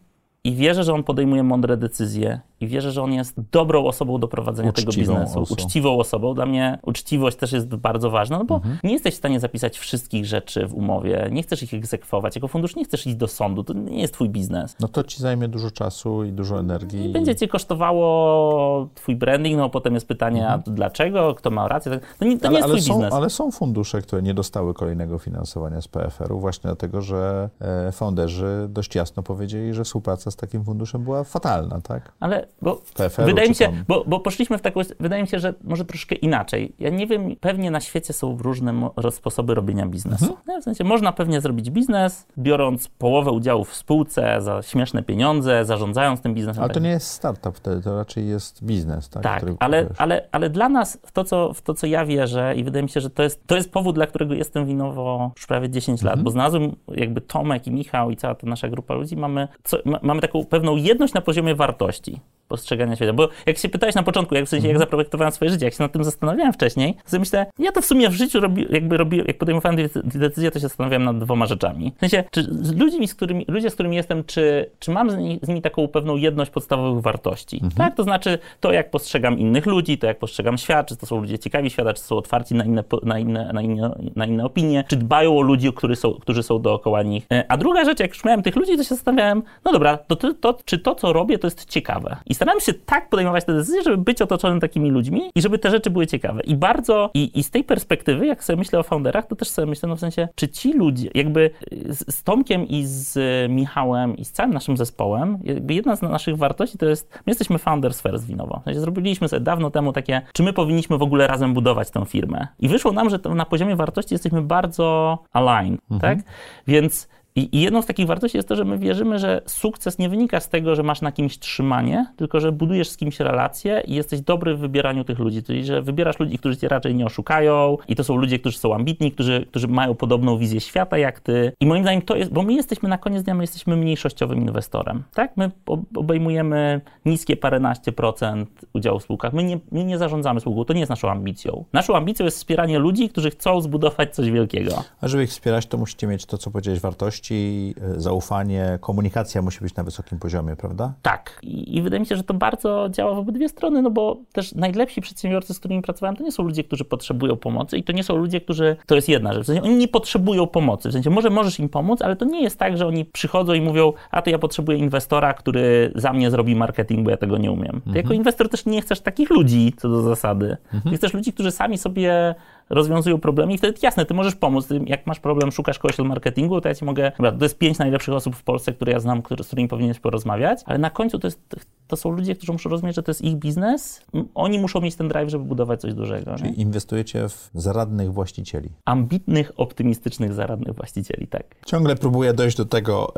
i wierzę, że on podejmuje mądre decyzje i wierzę, że on jest dobrą osobą do prowadzenia tego Uczciwą biznesu. osobą. Uczciwą osobą. Dla mnie uczciwość też jest bardzo ważna, no bo Mhm. nie jesteś w stanie zapisać wszystkich rzeczy w umowie, nie chcesz ich egzekwować. Jako fundusz nie chcesz iść do sądu, to nie jest twój biznes. No to ci zajmie dużo czasu i dużo energii. I będzie cię kosztowało twój branding, no potem jest pytanie, a dlaczego, kto ma rację. To nie, to nie Mhm. ale, jest ale, twój są, biznes. ale są fundusze, które nie dostały kolejnego finansowania z PFR-u właśnie dlatego, że e, founderzy dość jasno powiedzieli, że współpraca z takim funduszem była fatalna, tak? Ale bo wydaje mi się, tam? bo, bo poszliśmy w taką, wydaje mi się, że może troszkę inaczej. Ja nie wiem, pewnie na świecie są różne sposoby robienia biznesu. Mhm. W sensie można pewnie zrobić biznes, biorąc połowę udziału w spółce za śmieszne pieniądze, zarządzając tym biznesem. Ale tak to nie jest startup wtedy, to raczej jest biznes, tak? tak, ale, ale, ale dla nas, w to, co, w to, co ja wierzę i wydaje mi się, że to jest, to jest powód, dla którego jestem winowo już prawie 10 Mhm. lat, bo znalazłem jakby Tomek i Michał i cała ta nasza grupa ludzi, mamy, co, ma, mamy taką pewną jedność na poziomie wartości postrzegania świata. Bo jak się pytałeś na początku, jak w sensie, jak Mhm. zaprojektowałem swoje życie, jak się nad tym zastanawiałem wcześniej, to myślę, ja to w sumie w życiu robi, jakby robiłem, jak podejmowałem decy- decyzje, to się zastanawiałem nad dwoma rzeczami. W sensie, czy z ludźmi, z którymi, ludzie, z którymi jestem, czy, czy mam z, ni- z nimi taką pewną jedność podstawowych wartości? Tak? To znaczy to, jak postrzegam innych ludzi, to jak postrzegam świat, czy to są ludzie ciekawi świata, czy są otwarci na inne, na inne, na inne, na inne opinie, czy dbają o ludzi, którzy są, którzy są dookoła nich. E, A druga rzecz, jak już miałem tych ludzi, to się zastanawiałem, no dobra, to, to, to, czy to, co robię, to jest ciekawe. I starałem się tak podejmować te decyzje, żeby być otoczonym takimi ludźmi i żeby te rzeczy były ciekawe. I bardzo, i, i z tej perspektywy, jak sobie myślę o founderach, to też sobie myślę, no w sensie, czy ci ludzie, jakby z, z Tomkiem i z Michałem i z całym naszym zespołem, jakby jedna z naszych wartości to jest, my jesteśmy founders first winowo. W sensie zrobiliśmy sobie dawno temu takie, czy my powinniśmy w ogóle razem budować tę firmę. I wyszło nam, że na poziomie wartości jesteśmy bardzo aligned, tak? Więc i, I jedną z takich wartości jest to, że my wierzymy, że sukces nie wynika z tego, że masz na kimś trzymanie, tylko że budujesz z kimś relacje i jesteś dobry w wybieraniu tych ludzi. Czyli, że wybierasz ludzi, którzy cię raczej nie oszukają i to są ludzie, którzy są ambitni, którzy, którzy mają podobną wizję świata jak ty. I moim zdaniem to jest, bo my jesteśmy na koniec dnia, my jesteśmy mniejszościowym inwestorem. Tak? My ob- obejmujemy niskie paręnaście procent udziału w spółkach. My nie, my nie zarządzamy spółką, to nie jest naszą ambicją. Naszą ambicją jest wspieranie ludzi, którzy chcą zbudować coś wielkiego. A żeby ich wspierać, to musicie mieć to, co powiedziałeś, wartości, e, zaufanie, komunikacja musi być na wysokim poziomie, prawda? Tak. I, I wydaje mi się, że to bardzo działa w obydwie strony, no bo też najlepsi przedsiębiorcy, z którymi pracowałem, to nie są ludzie, którzy potrzebują pomocy i to nie są ludzie, którzy... To jest jedna rzecz. W sensie oni nie potrzebują pomocy. W sensie może możesz im pomóc, ale to nie jest tak, że oni przychodzą i mówią, a to ja potrzebuję inwestora, który za mnie zrobi marketing, bo ja tego nie umiem. Ty jako inwestor też nie chcesz takich ludzi, co do zasady. Ty chcesz ludzi, którzy sami sobie rozwiązują problemy i wtedy jasne, ty możesz pomóc. Ty, jak masz problem, szukasz kogoś od marketingu, to ja ci mogę, dobra, to jest pięć najlepszych osób w Polsce, które ja znam, które, z którymi powinieneś porozmawiać, ale na końcu to, jest, to są ludzie, którzy muszą rozumieć, że to jest ich biznes. Oni muszą mieć ten drive, żeby budować coś dużego. Czyli nie? inwestujecie w zaradnych właścicieli. Ambitnych, optymistycznych, zaradnych właścicieli, tak. Ciągle próbuję dojść do tego,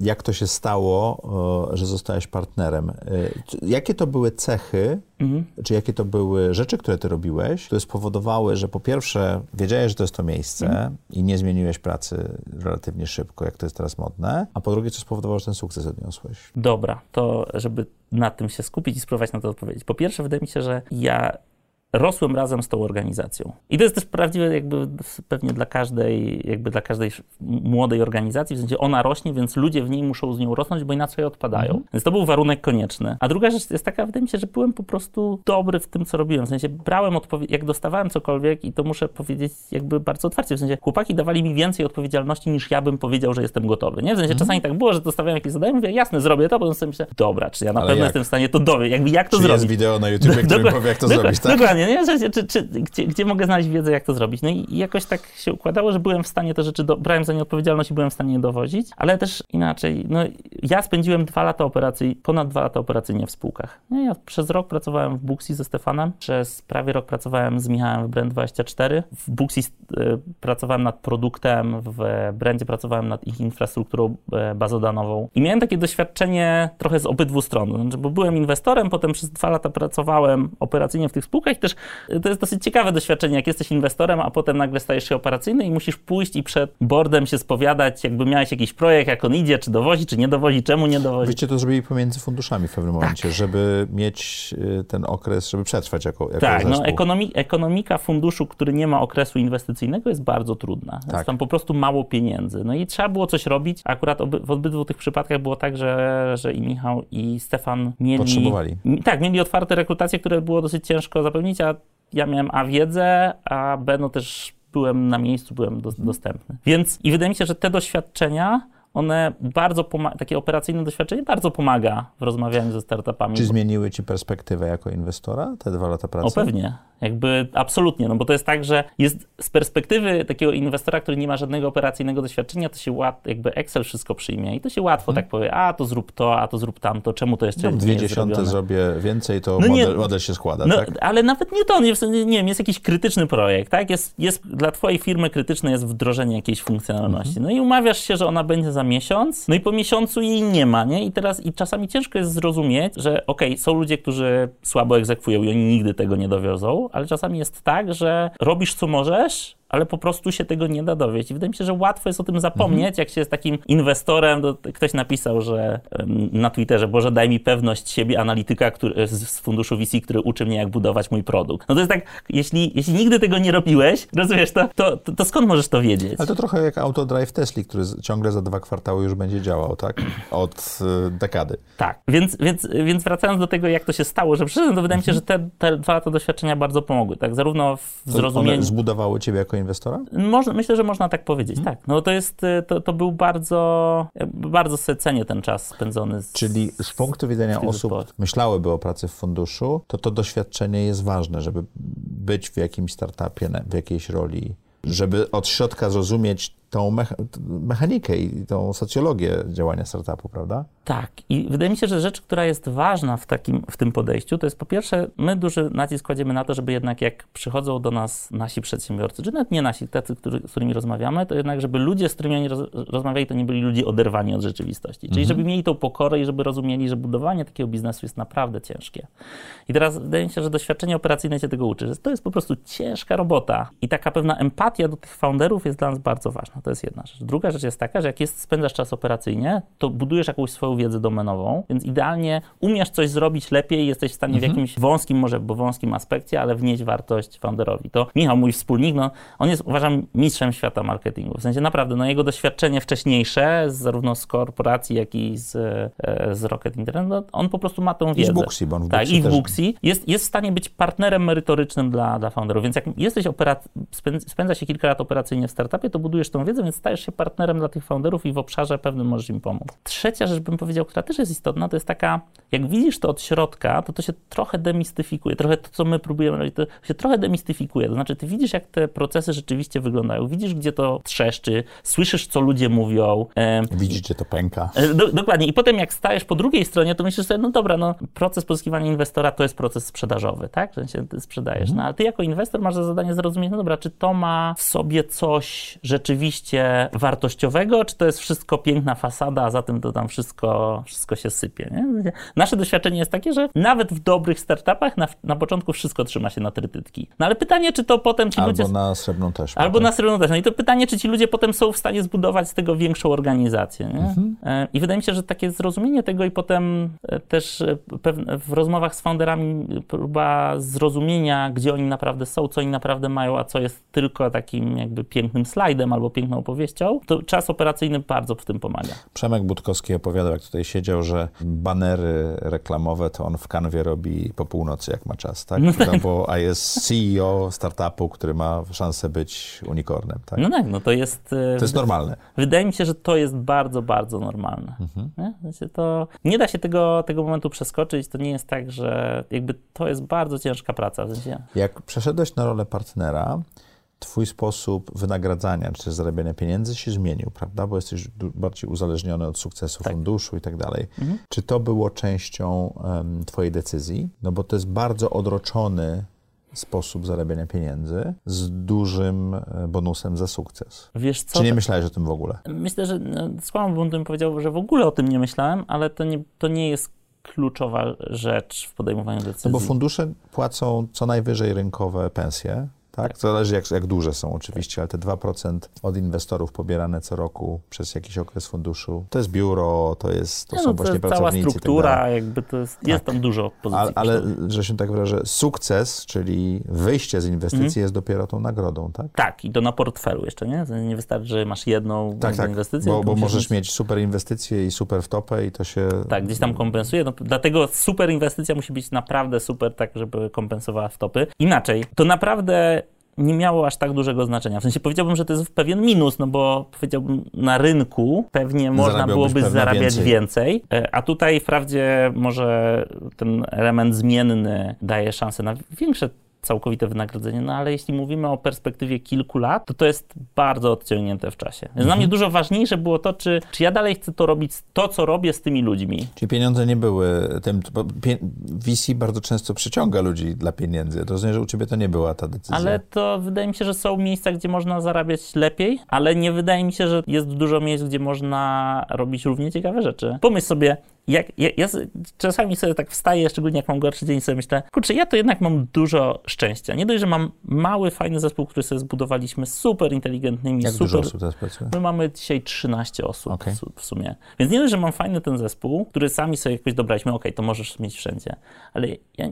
jak to się stało, że zostałeś partnerem. E, Jakie to były cechy, czy jakie to były rzeczy, które ty robiłeś, które spowodowały, że po pierwsze wiedziałeś, że to jest to miejsce i nie zmieniłeś pracy relatywnie szybko, jak to jest teraz modne, a po drugie, co spowodowało, że ten sukces odniosłeś? Dobra, to żeby na tym się skupić i spróbować na to odpowiedzieć. Po pierwsze, wydaje mi się, że ja rosłem razem z tą organizacją. I to jest też prawdziwe jakby pewnie dla każdej, jakby dla każdej młodej organizacji, w sensie ona rośnie, więc ludzie w niej muszą z nią rosnąć, bo inaczej odpadają. Więc to był warunek konieczny. A druga rzecz jest taka, wydaje mi się, że byłem po prostu dobry w tym, co robiłem. W sensie brałem odpowiedź, jak dostawałem cokolwiek i to muszę powiedzieć jakby bardzo otwarcie, w sensie chłopaki dawali mi więcej odpowiedzialności niż ja bym powiedział, że jestem gotowy, nie? W sensie czasami tak było, że dostawałem jakieś zadanie, mówię, jasne, zrobię to, potem sobie myślę, dobra, czy ja na Ale pewno jak? jestem w stanie to dowieść, jakby jak to Czy zrobić. jest wideo na YouTube, który Dokład- powie, jak to dokład- zrobić, tak? Dokładnie, nie? Że, czy, czy, gdzie, gdzie mogę znaleźć wiedzę, jak to zrobić? No i, jakoś tak się układało, że byłem w stanie te rzeczy, do, brałem za nie odpowiedzialność i byłem w stanie je dowozić, ale też inaczej, no ja spędziłem dwa lata operacji, ponad dwa lata operacyjnie w spółkach. No, ja przez rok pracowałem w Booksy ze Stefanem, przez prawie rok pracowałem z Michałem w Brand24. W Booksy e, pracowałem nad produktem, w Brandzie pracowałem nad ich infrastrukturą e, bazodanową i miałem takie doświadczenie trochę z obydwu stron, znaczy, bo byłem inwestorem, potem przez dwa lata pracowałem operacyjnie w tych spółkach i też to jest dosyć ciekawe doświadczenie, jak jesteś inwestorem, a potem nagle stajesz się operacyjny i musisz pójść i przed boardem się spowiadać, jakby miałeś jakiś projekt, jak on idzie, czy dowozi, czy nie dowozi, czemu nie dowozi. Wyście to zrobili pomiędzy funduszami w pewnym momencie, Tak. żeby mieć y, ten okres, żeby przetrwać jako, jako Tak, no zespół. ekonomi ekonomika funduszu, który nie ma okresu inwestycyjnego jest bardzo trudna. Jest Tak. tam po prostu mało pieniędzy. No i trzeba było coś robić. Akurat oby, w obydwu tych przypadkach było tak, że, że i Michał i Stefan mieli... Potrzebowali. Tak, mieli otwarte rekrutacje, które było dosyć ciężko zapewnić, a ja miałem A wiedzę, a B no też byłem na miejscu, byłem do, dostępny. Więc i wydaje mi się, że te doświadczenia one bardzo pomaga, takie operacyjne doświadczenie bardzo pomaga w rozmawianiu ze startupami. Czy zmieniły ci perspektywę jako inwestora te dwa lata pracy? O pewnie, jakby absolutnie, no bo to jest tak, że jest z perspektywy takiego inwestora, który nie ma żadnego operacyjnego doświadczenia, to się łat, jakby Excel wszystko przyjmie i to się łatwo tak powie, a to zrób to, a to zrób tamto, czemu to jeszcze nie dwie jest dziesiąte zrobię więcej, to No nie- model, model się składa, No, tak? ale nawet nie to, nie, nie wiem, jest jakiś krytyczny projekt, tak? Jest, jest, dla twojej firmy krytyczne jest wdrożenie jakiejś funkcjonalności. Mhm. No i umawiasz się, że ona będzie za miesiąc, no i po miesiącu jej nie ma, nie? I teraz, i czasami ciężko jest zrozumieć, że okej, są ludzie, którzy słabo egzekwują i oni nigdy tego nie dowiozą, ale czasami jest tak, że robisz co możesz, ale po prostu się tego nie da dowieść. I wydaje mi się, że łatwo jest o tym zapomnieć, Mhm. jak się jest takim inwestorem. To, ktoś napisał, że na Twitterze, Boże, daj mi pewność siebie analityka który, z, funduszu VC, który uczy mnie, jak budować mój produkt. No to jest tak, jeśli, jeśli nigdy tego nie robiłeś, rozumiesz, to, to, to, to skąd możesz to wiedzieć? Ale to trochę jak autodrive Tesla, który ciągle za dwa kwartały już będzie działał, tak? Od y, dekady. Tak, więc, więc, więc wracając do tego, jak to się stało, że przyszedłem, to wydaje mi się, że te, te dwa lata doświadczenia bardzo pomogły, tak? Zarówno w zrozumieniu... One zbudowały ciebie jako inwestora? Można, myślę, że można tak powiedzieć, Mhm. tak. No to jest, y, to, to był bardzo, bardzo sobie cenię ten czas spędzony z... Czyli z punktu widzenia osób, zespołach. myślałyby o pracy w funduszu, to to doświadczenie jest ważne, żeby być w jakimś startupie, w jakiejś roli, żeby od środka zrozumieć tą mechanikę i tą socjologię działania startupu, prawda? Tak. I wydaje mi się, że rzecz, która jest ważna w, takim, w tym podejściu, to jest po pierwsze, my duży nacisk kładziemy na to, żeby jednak jak przychodzą do nas nasi przedsiębiorcy, czy nawet nie nasi, tacy, którzy, z którymi rozmawiamy, to jednak, żeby ludzie, z którymi oni roz, rozmawiali, to nie byli ludzie oderwani od rzeczywistości. Czyli żeby mieli tą pokorę i żeby rozumieli, że budowanie takiego biznesu jest naprawdę ciężkie. I teraz wydaje mi się, że doświadczenie operacyjne się tego uczy, że to jest po prostu ciężka robota i taka pewna empatia do tych founderów jest dla nas bardzo ważna. To jest jedna rzecz. Druga rzecz jest taka, że jak jest, spędzasz czas operacyjnie, to budujesz jakąś swoją wiedzę domenową, więc idealnie umiesz coś zrobić lepiej, jesteś w stanie w jakimś wąskim, może bo wąskim aspekcie, ale wnieść wartość founderowi. To Michał, mój wspólnik, no, on jest, uważam, mistrzem świata marketingu. W sensie naprawdę, no, jego doświadczenie wcześniejsze, zarówno z korporacji, jak i z, e, z Rocket Internet, no, on po prostu ma tą I wiedzę. z Booksy, bo on w tak, Booksy i w Booksy jest, jest w stanie być partnerem merytorycznym dla, dla founderów. Więc jak jesteś opera- spędza się kilka lat operacyjnie w startupie, to budujesz tą wiedzę, wiedzę, więc stajesz się partnerem dla tych founderów i w obszarze pewnym możesz im pomóc. Trzecia rzecz, bym powiedział, która też jest istotna, to jest taka, jak widzisz to od środka, to to się trochę demistyfikuje, trochę to, co my próbujemy robić, to się trochę demistyfikuje, to znaczy ty widzisz, jak te procesy rzeczywiście wyglądają, widzisz, gdzie to trzeszczy, słyszysz, co ludzie mówią. E, widzisz, gdzie to pęka. E, do, dokładnie. I potem jak stajesz po drugiej stronie, to myślisz sobie, no dobra, no proces pozyskiwania inwestora to jest proces sprzedażowy, tak? Że się ty sprzedajesz. Mhm. No ale ty jako inwestor masz za zadanie zrozumieć, no dobra, czy to ma w sobie coś rzeczywiście wartościowego, czy to jest wszystko piękna fasada, a za tym to tam wszystko, wszystko się sypie, nie? Nasze doświadczenie jest takie, że nawet w dobrych startupach na, na początku wszystko trzyma się na trytytki. No ale pytanie, czy to potem ci albo ludzie... Albo na srebrną też. Albo potem. na srebrną też. No i to pytanie, czy ci ludzie potem są w stanie zbudować z tego większą organizację? Mhm. E, I wydaje mi się, że takie zrozumienie tego i potem e, też e, w rozmowach z founderami próba zrozumienia, gdzie oni naprawdę są, co oni naprawdę mają, a co jest tylko takim jakby pięknym slajdem albo piękną opowieścią, to czas operacyjny bardzo w tym pomaga. Przemek Budkowski opowiadał, jak tutaj siedział, że banery reklamowe to on w kanwie robi po północy, jak ma czas, tak? No tak. Bo, a jest CEO startupu, który ma szansę być unicornem, tak? No tak, no to jest... E, to jest normalne. Wydaje mi się, że to jest bardzo, bardzo normalne. Mhm. Nie? Znaczy to, nie da się tego, tego momentu przeskoczyć, to nie jest tak, że jakby to jest bardzo ciężka praca. W sensie... Jak przeszedłeś na rolę partnera, twój sposób wynagradzania czy zarabiania pieniędzy się zmienił, prawda? Bo jesteś bardziej uzależniony od sukcesu tak. funduszu i tak dalej. Mhm. Czy to było częścią um, twojej decyzji? No bo to jest bardzo odroczony sposób zarabiania pieniędzy z dużym e, bonusem za sukces. Wiesz co? Czy nie myślałeś o tym w ogóle? Myślę, że no, skłamałbym, bym powiedział, że w ogóle o tym nie myślałem, ale to nie, to nie jest kluczowa rzecz w podejmowaniu decyzji. No bo fundusze płacą co najwyżej rynkowe pensje, tak? Zależy jak, jak duże są oczywiście, ale te 2% od inwestorów pobierane co roku przez jakiś okres funduszu, to jest biuro, to jest, to no, są to właśnie jest pracownicy. Cała struktura, tak jakby to jest, tak. jest tam dużo pozycji. Ale, ale że się tak wyrażę, sukces, czyli wyjście z inwestycji mhm. jest dopiero tą nagrodą, tak? Tak, i to na portfelu jeszcze, nie? Nie wystarczy, że masz jedną tak, tak. inwestycję. Bo, bo możesz mieć... mieć super inwestycje i super w topę i to się... Tak, gdzieś tam kompensuje. No, dlatego super inwestycja musi być naprawdę super, tak żeby kompensowała w topy. Inaczej, to naprawdę nie miało aż tak dużego znaczenia. W sensie powiedziałbym, że to jest pewien minus, no bo powiedziałbym na rynku pewnie można byłoby zarabiać więcej. więcej, e, a tutaj wprawdzie może ten element zmienny daje szansę na większe całkowite wynagrodzenie, no ale jeśli mówimy o perspektywie kilku lat, to to jest bardzo odciągnięte w czasie. Więc mhm. Dla mnie dużo ważniejsze było to, czy, czy ja dalej chcę to robić, to co robię z tymi ludźmi. Czyli pieniądze nie były tym, bo VC bardzo często przyciąga ludzi dla pieniędzy. To rozumiem, że u ciebie to nie była ta decyzja. Ale to wydaje mi się, że są miejsca, gdzie można zarabiać lepiej, ale nie wydaje mi się, że jest dużo miejsc, gdzie można robić równie ciekawe rzeczy. Pomyśl sobie, jak, ja, ja, czasami sobie tak wstaję, szczególnie jak mam gorszy dzień, sobie myślę, kurczę, ja to jednak mam dużo szczęścia. Nie dość, że mam mały, fajny zespół, który sobie zbudowaliśmy, super inteligentnymi, jak super... dużo osób teraz pracuje? My mamy dzisiaj 13 osób okay. w sumie. Więc nie dość, że mam fajny ten zespół, który sami sobie jakoś dobraliśmy, ok, to możesz mieć wszędzie, ale ja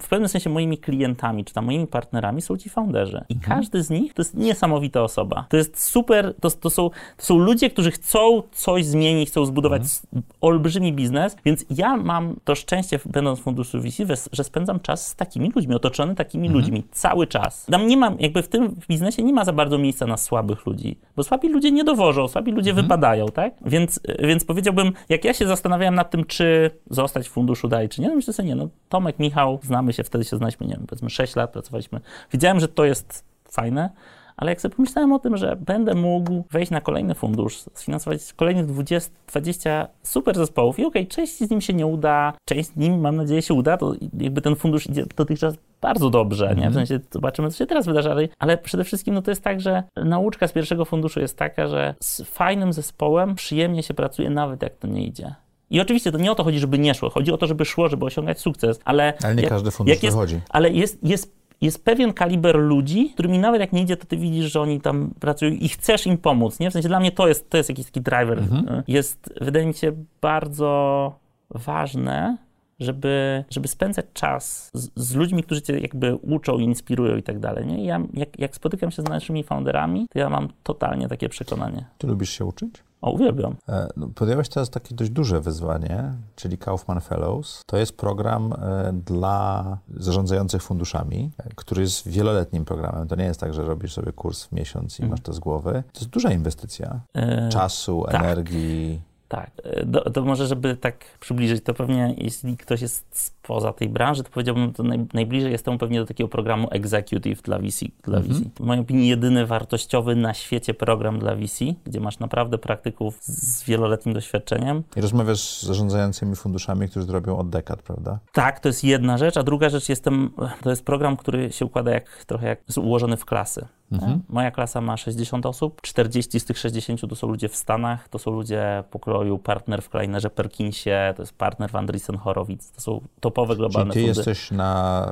w pewnym sensie moimi klientami, czy tam moimi partnerami są ci founderzy. I mhm. każdy z nich to jest niesamowita osoba. To jest super, to, to, są, to są ludzie, którzy chcą coś zmienić, chcą zbudować mhm. olbrzymi biznes, więc ja mam to szczęście, będąc w funduszu VC, że spędzam czas z takimi ludźmi, otoczony takimi mhm. ludźmi, cały czas. Tam nie mam, jakby w tym biznesie nie ma za bardzo miejsca na słabych ludzi, bo słabi ludzie nie dowożą, słabi ludzie mhm. wypadają, tak? Więc, więc powiedziałbym, jak ja się zastanawiałem nad tym, czy zostać w funduszu dalej, czy nie, no myślę sobie, nie, no Tomek, Michał, znamy się, wtedy się znaliśmy, nie wiem, powiedzmy 6 lat, pracowaliśmy. Widziałem, że to jest fajne, ale jak sobie pomyślałem o tym, że będę mógł wejść na kolejny fundusz, sfinansować kolejnych 20, 20 super zespołów i okej, okay, część z nim się nie uda, część z nim, mam nadzieję, się uda, to jakby ten fundusz idzie dotychczas bardzo dobrze, mm -hmm. nie? W mhm. sensie zobaczymy, co się teraz wydarzy, ale, ale przede wszystkim no to jest tak, że nauczka z pierwszego funduszu jest taka, że z fajnym zespołem przyjemnie się pracuje, nawet jak to nie idzie. I oczywiście to nie o to chodzi, żeby nie szło. Chodzi o to, żeby szło, żeby osiągać sukces. Ale, ale nie jak, każdy fundusz jest, wychodzi. Ale jest, jest jest pewien kaliber ludzi, którymi nawet jak nie idzie, to ty widzisz, że oni tam pracują i chcesz im pomóc, nie? W sensie dla mnie to jest, to jest jakiś taki driver. Mhm. Jest, wydaje mi się, bardzo ważne, żeby, żeby spędzać czas z, z, ludźmi, którzy cię jakby uczą, inspirują i tak dalej. Ja, jak, jak spotykam się z naszymi founderami, to ja mam totalnie takie przekonanie. Ty lubisz się uczyć? O, uwielbiam. E, no, podjąłeś teraz takie dość duże wyzwanie, czyli Kaufman Fellows. To jest program e, dla zarządzających funduszami, e, który jest wieloletnim programem. To nie jest tak, że robisz sobie kurs w miesiąc i masz to z głowy. To jest duża inwestycja E, czasu, tak. energii. Tak, do, to może, żeby tak przybliżyć, to pewnie jeśli ktoś jest spoza tej branży, to powiedziałbym, to naj, najbliżej jest temu pewnie do takiego programu Executive dla VC. Dla VC. W mojej opinii jedyny wartościowy na świecie program dla VC, gdzie masz naprawdę praktyków z wieloletnim doświadczeniem. I rozmawiasz z zarządzającymi funduszami, którzy to robią od dekad, prawda? Tak, to jest jedna rzecz, a druga rzecz jestem, to jest program, który się układa jak, trochę jak, jest ułożony w klasy. Mhm. Moja klasa ma 60 osób, 40 z tych 60 to są ludzie w Stanach, to są ludzie pokroju partner w Kleinerze Perkinsie, to jest partner w Andreessen Horowitz, to są topowe Czyli globalne ty fundy. jesteś na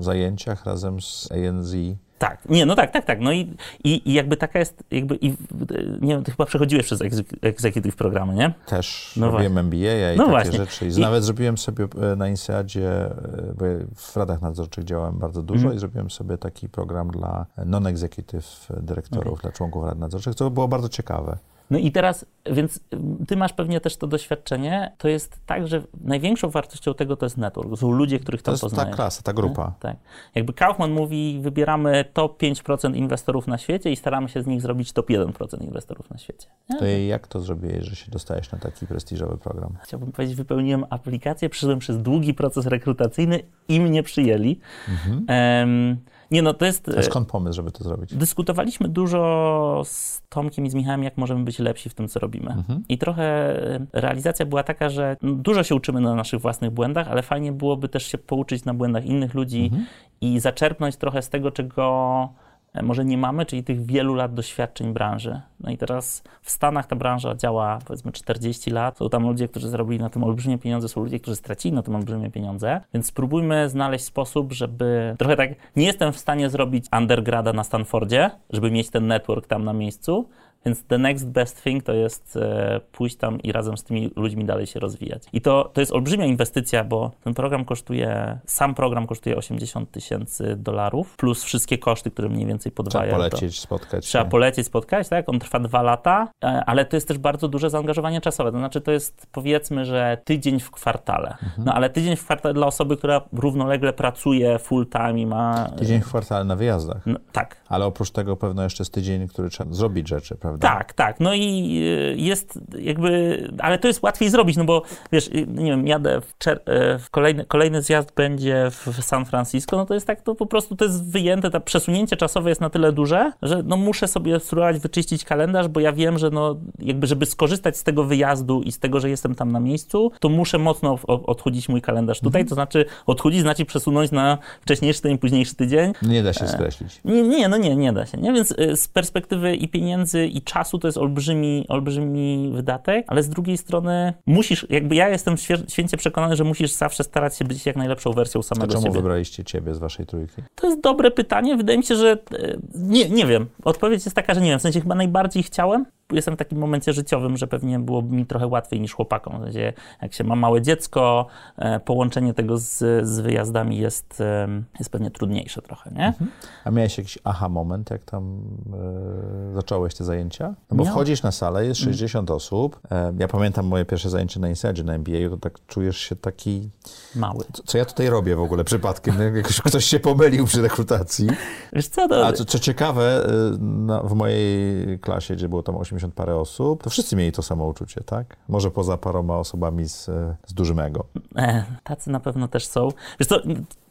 e, zajęciach razem z ANZ. Tak, nie, no tak, tak, tak. No i, i, i jakby taka jest, jakby, i, nie wiem, ty chyba przechodziłeś przez exec- executive programy, nie? Też No robiłem MBA i No takie właśnie. rzeczy. I I- nawet zrobiłem sobie e, na Inseadzie, e, bo w radach nadzorczych działałem bardzo dużo Mhm. i zrobiłem sobie taki program dla non-executive dyrektorów, dla członków rad nadzorczych, co było bardzo ciekawe. No i teraz, więc y, ty masz pewnie też to doświadczenie. To jest tak, że największą wartością tego to jest network. To są ludzie, których To tam jest ta poznajesz. klasa, ta grupa. Tak. Jakby Kaufman mówi, wybieramy top 5% inwestorów na świecie i staramy się z nich zrobić top 1% inwestorów na świecie. Nie? To jak to zrobiłeś, że się dostajesz na taki prestiżowy program? Chciałbym powiedzieć, wypełniłem aplikację, przyszedłem przez długi proces rekrutacyjny i mnie przyjęli. Em, nie no, to jest... A skąd pomysł, żeby to zrobić? Dyskutowaliśmy dużo z Tomkiem i z Michałem, jak możemy być lepsi w tym, co robimy. I trochę e, realizacja była taka, że no, dużo się uczymy na naszych własnych błędach, ale fajnie byłoby też się pouczyć na błędach innych ludzi i zaczerpnąć trochę z tego, czego e, może nie mamy, czyli tych wielu lat doświadczeń branży. No i teraz w Stanach ta branża działa powiedzmy 40 lat. Są tam ludzie, którzy zarobili na tym olbrzymie pieniądze, są ludzie, którzy stracili na tym olbrzymie pieniądze, więc spróbujmy znaleźć sposób, żeby trochę tak, nie jestem w stanie zrobić undergrada na Stanfordzie, żeby mieć ten network tam na miejscu, więc the next best thing to jest e, pójść tam i razem z tymi ludźmi dalej się rozwijać. I to, to jest olbrzymia inwestycja, bo ten program kosztuje, sam program kosztuje 80 tysięcy dolarów, plus wszystkie koszty, które mniej więcej Trzeba podwajają. to. polecieć, spotkać Trzeba się. polecieć, spotkać, tak? On trwa dwa lata, e, ale to jest też bardzo duże zaangażowanie czasowe. To znaczy, to jest powiedzmy, że tydzień w kwartale. Mhm. No ale tydzień w kwartale dla osoby, która równolegle pracuje full time i ma. Tydzień w kwartale na wyjazdach. No, tak. Ale oprócz tego pewno jeszcze jest tydzień, który trzeba zrobić rzeczy, prawda? Tak, tak. No i y, jest jakby, ale to jest łatwiej zrobić, no bo wiesz, y, nie wiem, jadę w, czer- e, w kolejny, kolejny zjazd będzie w San Francisco, no to jest tak, to po prostu to jest wyjęte, to przesunięcie czasowe jest na tyle duże, że no muszę sobie spróbować wyczyścić kalendarz, bo ja wiem, że no jakby, żeby skorzystać z tego wyjazdu i z tego, że jestem tam na miejscu, to muszę mocno odchudzić mój kalendarz tutaj, to znaczy odchudzić znaczy przesunąć na wcześniejszy tydzień, późniejszy tydzień, Nie da się skreślić. nie, nie, no nie, nie da się. Nie? Więc y, z perspektywy i pieniędzy, i czasu to jest olbrzymi, olbrzymi wydatek, ale z drugiej strony musisz, jakby ja jestem święcie przekonany, że musisz zawsze starać się być jak najlepszą wersją A samego czemu siebie. wybraliście ciebie z waszej trójki? To jest dobre pytanie. Wydaje mi się, że y, nie, nie wiem. Odpowiedź jest taka, że nie wiem. W sensie chyba najbardziej chciałem. Jestem w takim momencie życiowym, że pewnie byłoby mi trochę łatwiej niż chłopakom. W sensie, jak się ma małe dziecko, e, połączenie tego z, z wyjazdami jest, em, jest pewnie trudniejsze trochę, nie? A miałeś jakiś aha moment, jak tam e, zacząłeś te zajęcia? No bo Miał- wchodzisz na salę, jest 60 osób. E, ja pamiętam moje pierwsze zajęcie na Insadzie, na MBA, to tak czujesz się taki... Mały. Co, co ja tutaj robię w ogóle przypadkiem? No, Jakoś ktoś się pomylił przy rekrutacji. Wiesz co, to... A co, co ciekawe, na, w mojej klasie, gdzie było tam 80 parę osób, to wszyscy mieli to samo uczucie, tak? Może poza paroma osobami z, z dużym ego. E, tacy na pewno też są. Wiesz co,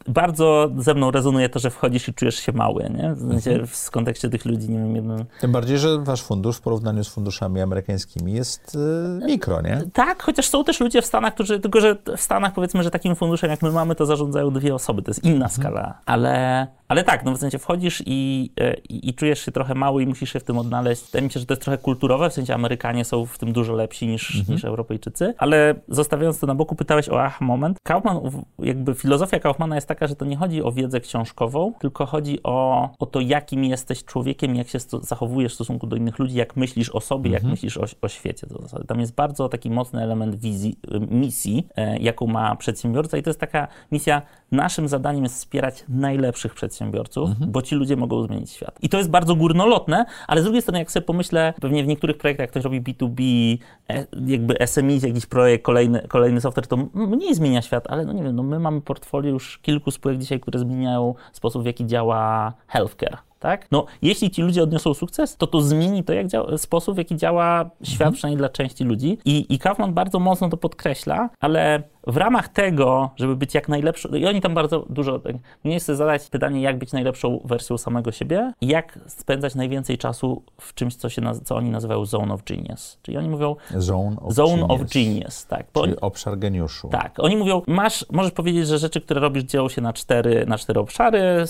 bardzo ze mną rezonuje to, że wchodzisz i czujesz się mały, nie? W, sensie, Mhm. w kontekście tych ludzi, nie wiem, jeden... Tym bardziej, że wasz fundusz w porównaniu z funduszami amerykańskimi jest y, mikro, nie? Tak, chociaż są też ludzie w Stanach, którzy, tylko że w Stanach powiedzmy, że takim funduszem jak my mamy, to zarządzają dwie osoby, to jest inna skala, ale, ale tak, no w sensie wchodzisz i, e, i, i czujesz się trochę mały i musisz się w tym odnaleźć. Wydaje mi się, że to jest trochę kulturowe, w sensie Amerykanie są w tym dużo lepsi niż, niż Europejczycy, ale zostawiając to na boku, pytałeś o aha moment. Kaufman, jakby filozofia Kaufmana jest taka, że to nie chodzi o wiedzę książkową, tylko chodzi o, o to, jakim jesteś człowiekiem, jak się sto- zachowujesz w stosunku do innych ludzi, jak myślisz o sobie, jak myślisz o, o świecie. Tam jest bardzo taki mocny element wizji, y, misji, e, jaką ma przedsiębiorca i to jest taka misja naszym zadaniem jest wspierać najlepszych przedsiębiorców, bo ci ludzie mogą zmienić świat. I to jest bardzo górnolotne, ale z drugiej strony, jak sobie pomyślę, pewnie w niektórych projektach, jak ktoś robi B2B, e, jakby SMI, jakiś projekt, kolejny, kolejny software, to mniej zmienia świat, ale no nie wiem, no my mamy portfolio już kilku spółek dzisiaj, które zmieniają sposób, w jaki działa healthcare tak? No, jeśli ci ludzie odniosą sukces, to to zmieni to, jak działa, sposób, w jaki działa świat, mhm. przynajmniej dla części ludzi. I, I Kaufman bardzo mocno to podkreśla, ale w ramach tego, żeby być jak najlepszą, i oni tam bardzo dużo, mnie chcę zadać pytanie, jak być najlepszą wersją samego siebie, jak spędzać najwięcej czasu w czymś, co, się, co oni nazywają zone of genius. Czyli oni mówią... Zone of zone genius. Of genius tak. Czyli oni, obszar geniuszu. Tak. Oni mówią, masz, możesz powiedzieć, że rzeczy, które robisz, dzielą się na cztery, na cztery obszary,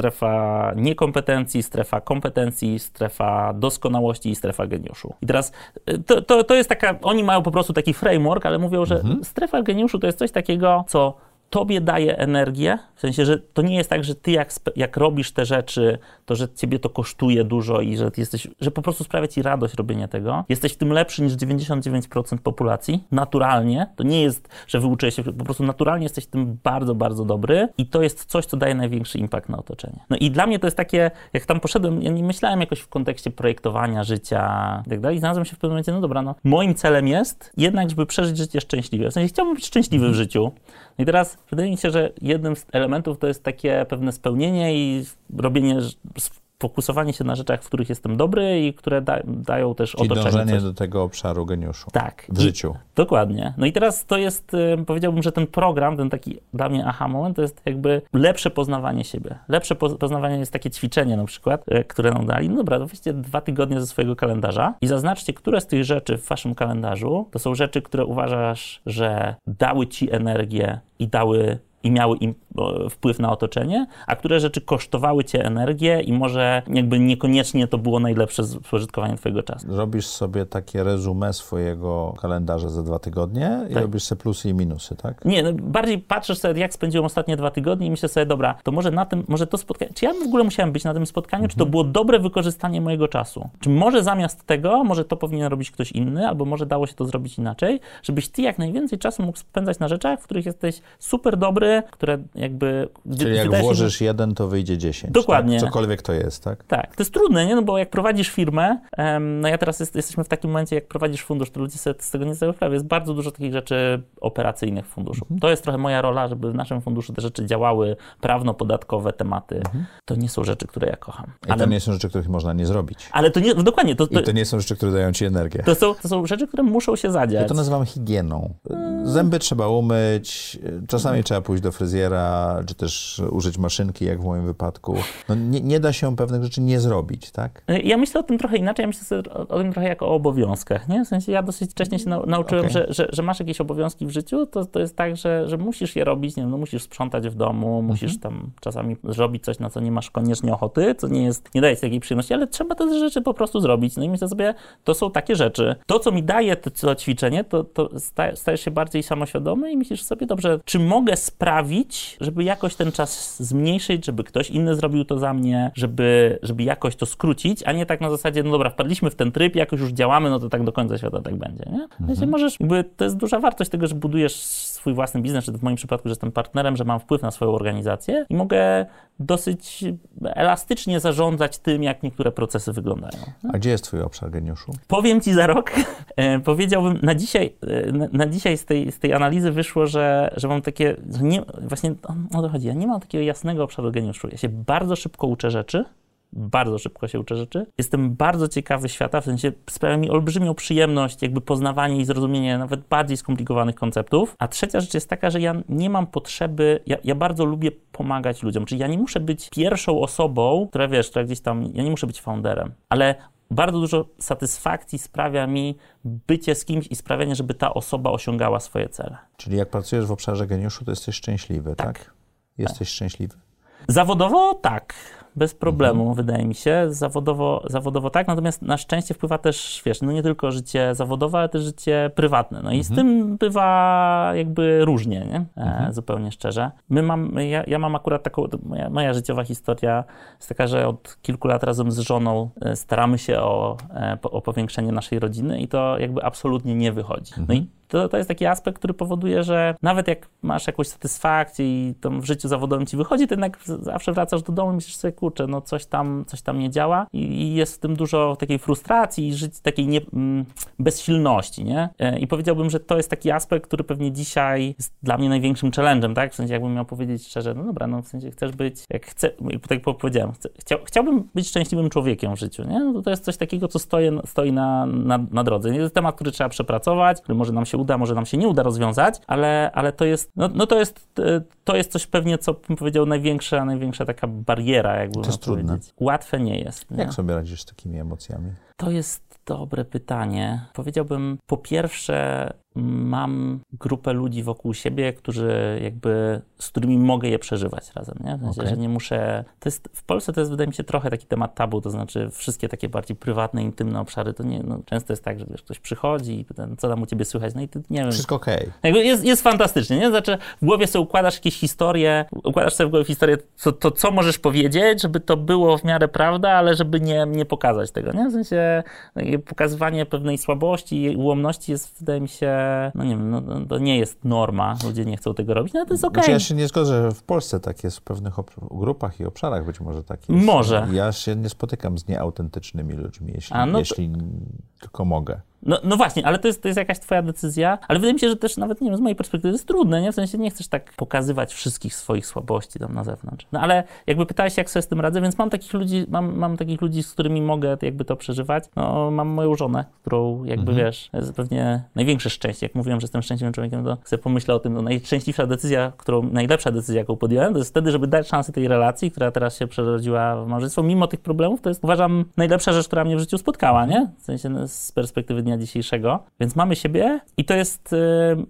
strefa niekompetencji, strefa kompetencji, strefa doskonałości i strefa geniuszu. I teraz y, to, to, to jest taka, oni mają po prostu taki framework, ale mówią, że mhm. strefa geniuszu to jest coś takiego, co tobie daje energię, w sensie, że to nie jest tak, że ty jak, jak robisz te rzeczy, to że ciebie to kosztuje dużo i że jesteś, że po prostu sprawia ci radość robienie tego. Jesteś w tym lepszy niż 99% populacji, naturalnie. To nie jest, że wyuczyłeś się, po prostu naturalnie jesteś w tym bardzo, bardzo dobry i to jest coś, co daje największy impact na otoczenie. No i dla mnie to jest takie, jak tam poszedłem, ja nie myślałem jakoś w kontekście projektowania życia i tak dalej, znalazłem się w pewnym momencie, no dobra, no moim celem jest jednak, żeby przeżyć życie szczęśliwe. W sensie chciałbym być szczęśliwy w życiu. I teraz wydaje mi się, że jednym z elementów to jest takie pewne spełnienie i robienie fokusowanie się na rzeczach, w których jestem dobry i które da, dają też Czyli otoczenie. dążenie coś. do tego obszaru geniuszu. Tak. W życiu. Dokładnie. No i teraz to jest, powiedziałbym, że ten program, ten taki dla mnie aha moment, to jest jakby lepsze poznawanie siebie. Lepsze poznawanie jest takie ćwiczenie na przykład, e, które nam dali. No dobra, to weźcie dwa tygodnie ze swojego kalendarza i zaznaczcie, które z tych rzeczy w waszym kalendarzu to są rzeczy, które uważasz, że dały ci energię i dały i miały im wpływ na otoczenie, a które rzeczy kosztowały cię energię i może jakby niekoniecznie to było najlepsze spożytkowanie twojego czasu. Robisz sobie takie rezumę swojego kalendarza za dwa tygodnie i tak. robisz sobie plusy i minusy, tak? Nie, no bardziej patrzysz sobie, jak spędziłem ostatnie dwa tygodnie i myślę sobie, dobra, to może na tym, może to spotkanie, czy ja w ogóle musiałem być na tym spotkaniu, mhm. czy to mhm. było dobre wykorzystanie mojego czasu? Czy może zamiast tego, może to powinien robić ktoś inny, albo może dało się to zrobić inaczej, żebyś ty jak najwięcej czasu mógł spędzać na rzeczach, w których jesteś super dobry, które jakby... Czyli jak włożysz jeden, to wyjdzie dziesięć. Dokładnie. Tak? Cokolwiek to jest, tak? Tak. To jest trudne, nie? No bo jak prowadzisz firmę, no ja teraz jest, jesteśmy w takim momencie, jak prowadzisz fundusz, to ludzie sobie z tego nie zdają sprawy. Jest bardzo dużo takich rzeczy operacyjnych w funduszu. Mhm. To jest trochę moja rola, żeby w naszym funduszu te rzeczy działały, prawno-podatkowe tematy. Mhm. To nie są rzeczy, które ja kocham. I ale... to nie są rzeczy, których można nie zrobić. Ale to nie, no dokładnie. To, to... I to nie są rzeczy, które dają ci energię. To są, to są rzeczy, które muszą się zadziać. Ja to nazywam higieną. Zęby trzeba umyć, czasami trzeba pójść do fryzjera, czy też użyć maszynki, jak w moim wypadku. No, nie, nie, da się pewnych rzeczy nie zrobić, tak? Ja myślę o tym trochę inaczej, ja myślę o, o tym trochę jako o obowiązkach, nie? W sensie ja dosyć wcześnie się nauczyłem, okay. że, że, że, masz jakieś obowiązki w życiu, to, to jest tak, że, że musisz je robić, nie wiem, no musisz sprzątać w domu, musisz mhm. tam czasami zrobić coś, na co nie masz koniecznie ochoty, co nie jest, nie daje ci takiej przyjemności, ale trzeba te rzeczy po prostu zrobić. No i myślę sobie, to są takie rzeczy. To, co mi daje to, to ćwiczenie, to, to stajesz się bardziej samoświadomy i myślisz sobie, dobrze, czy mogę sprawić, żeby jakoś ten czas zmniejszyć, żeby ktoś inny zrobił to za mnie, żeby, żeby jakoś to skrócić, a nie tak na zasadzie, no dobra, wpadliśmy w ten tryb, jakoś już działamy, no to tak do końca świata tak będzie, nie? Mhm. możesz, jakby, to jest duża wartość tego, że budujesz swój własny biznes, czy w moim przypadku, że jestem partnerem, że mam wpływ na swoją organizację i mogę dosyć elastycznie zarządzać tym, jak niektóre procesy wyglądają. A gdzie jest twój obszar geniuszu? Powiem ci za rok. E, powiedziałbym, na dzisiaj, e, na, na, dzisiaj z tej, z tej analizy wyszło, że, że mam takie, że nie, właśnie o to chodzi, ja nie mam takiego jasnego obszaru geniuszu. Ja się bardzo szybko uczę rzeczy, bardzo szybko się uczę rzeczy. Jestem bardzo ciekawy świata, w sensie sprawia mi olbrzymią przyjemność jakby poznawanie i zrozumienie nawet bardziej skomplikowanych konceptów. A trzecia rzecz jest taka, że ja nie mam potrzeby, ja, ja bardzo lubię pomagać ludziom, czyli ja nie muszę być pierwszą osobą, która wiesz, która gdzieś tam, ja nie muszę być founderem, ale bardzo dużo satysfakcji sprawia mi bycie z kimś i sprawianie, żeby ta osoba osiągała swoje cele. Czyli jak pracujesz w obszarze geniuszu, to jesteś szczęśliwy, tak? tak? Jesteś tak. szczęśliwy. Zawodowo tak bez problemu, mhm. wydaje mi się. Zawodowo, zawodowo tak, natomiast na szczęście wpływa też, wiesz, no nie tylko życie zawodowe, ale też życie prywatne. No i mhm. z tym bywa jakby różnie, nie? E, mhm. zupełnie szczerze. My mam, ja, ja mam akurat taką, moja, moja, życiowa historia jest taka, że od kilku lat razem z żoną e, staramy się o, e, o powiększenie naszej rodziny i to jakby absolutnie nie wychodzi. No i to, to jest taki aspekt, który powoduje, że nawet jak masz jakąś satysfakcję i tam w życiu zawodowym ci wychodzi, to jednak zawsze wracasz do domu i myślisz sobie, kurczę, no coś tam, coś tam nie działa i, i jest w tym dużo takiej frustracji i żyć, takiej nie, mm, bezsilności, nie? E, I powiedziałbym, że to jest taki aspekt, który pewnie dzisiaj jest dla mnie największym challenge'em, tak? W sensie jakbym miał powiedzieć szczerze, no dobra, no w sensie chcesz być, jak chcę, tak powiedziałem, chcę, chciał, chciałbym być szczęśliwym człowiekiem w życiu, nie? No to jest coś takiego, co stoi, stoi na, na, na drodze. Jest temat, który trzeba przepracować, który może nam się uda, może nam się nie uda rozwiązać, ale, ale to jest, no, no to jest, e, to jest coś pewnie, co bym powiedział, największa, największa taka bariera, jakby To jest trudne. Łatwe nie jest. Nie? Jak sobie radzisz z takimi emocjami? To jest dobre pytanie. Powiedziałbym, po pierwsze, mam grupę ludzi wokół siebie, którzy jakby, z którymi mogę je przeżywać razem, nie? W sensie, Okej. że nie muszę... To jest, w Polsce to jest, wydaje mi się, trochę taki temat tabu, to znaczy wszystkie takie bardziej prywatne, intymne obszary, to nie, no, często jest tak, że wiesz, ktoś przychodzi i pyta, co tam u ciebie słychać, no i ty, nie wiem, Wszystko okej. jakby jest, jest fantastycznie, nie? Znaczy, w głowie sobie układasz jakieś historie, układasz sobie w głowie historię, co, to co możesz powiedzieć, żeby to było w miarę prawda, ale żeby nie, nie pokazać tego, nie? W sensie takie pokazywanie pewnej słabości i ułomności jest, wydaje mi się, no nie wiem, no, no, to nie jest norma, ludzie nie chcą tego robić, no to jest okej. Znaczy ja się nie zgodzę, że w Polsce tak jest w pewnych grupach i obszarach być może tak jest. Może. Ja się nie spotykam z nieautentycznymi ludźmi, jeśli, A, no to- jeśli tylko mogę. No, no właśnie, ale to jest, to jest jakaś twoja decyzja, ale wydaje mi się, że też nawet, nie wiem, z mojej perspektywy jest trudne, nie? W sensie nie chcesz tak pokazywać wszystkich swoich słabości tam na zewnątrz. No ale jakby pytałeś jak sobie z tym radzę, więc mam takich ludzi, mam, mam takich ludzi, z którymi mogę jakby to przeżywać. No, mam moją żonę, którą jakby, wiesz, jest pewnie największe szczęście. Jak mówiłem, że jestem szczęśliwym człowiekiem, to sobie pomyślę o tym, no, najszczęśliwsza decyzja, którą, najlepsza decyzja, jaką podjąłem, to jest wtedy, żeby dać szansę tej relacji, która teraz się przerodziła w małżeństwo, mimo tych problemów, to jest, uważam, najlepsza rzecz, która mnie w życiu spotkała, nie? W sensie no, z perspektywy dnia dzisiejszego. Więc mamy siebie i to jest y,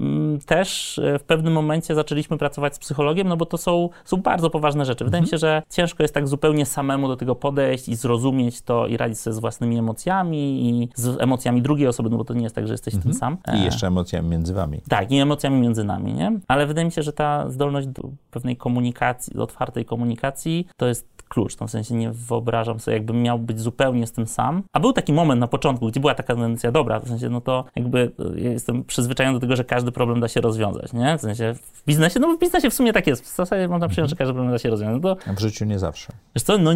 mm, też y, w pewnym momencie zaczęliśmy pracować z psychologiem, no bo to są, są bardzo poważne rzeczy. Wydaje mi się, że ciężko jest tak zupełnie samemu do tego podejść i zrozumieć to i radzić sobie z własnymi emocjami i z emocjami drugiej osoby, no bo to nie jest tak, że jesteś tym sam. I E, jeszcze emocjami między wami. tak, i emocjami między nami, nie? Ale wydaje mi się, że ta zdolność do pewnej komunikacji, do otwartej komunikacji, to jest klucz. No w sensie nie wyobrażam sobie, jakbym miał być zupełnie z tym sam. A był taki moment na początku, gdzie była taka tendencja, dobra, w sensie, no to jakby e, ja jestem przyzwyczajony do tego, że każdy problem da się rozwiązać, nie? W sensie w biznesie, no w biznesie w sumie tak jest. W zasadzie można przyjąć, że każdy problem da się rozwiązać. No to w życiu nie zawsze. Wiesz co, no,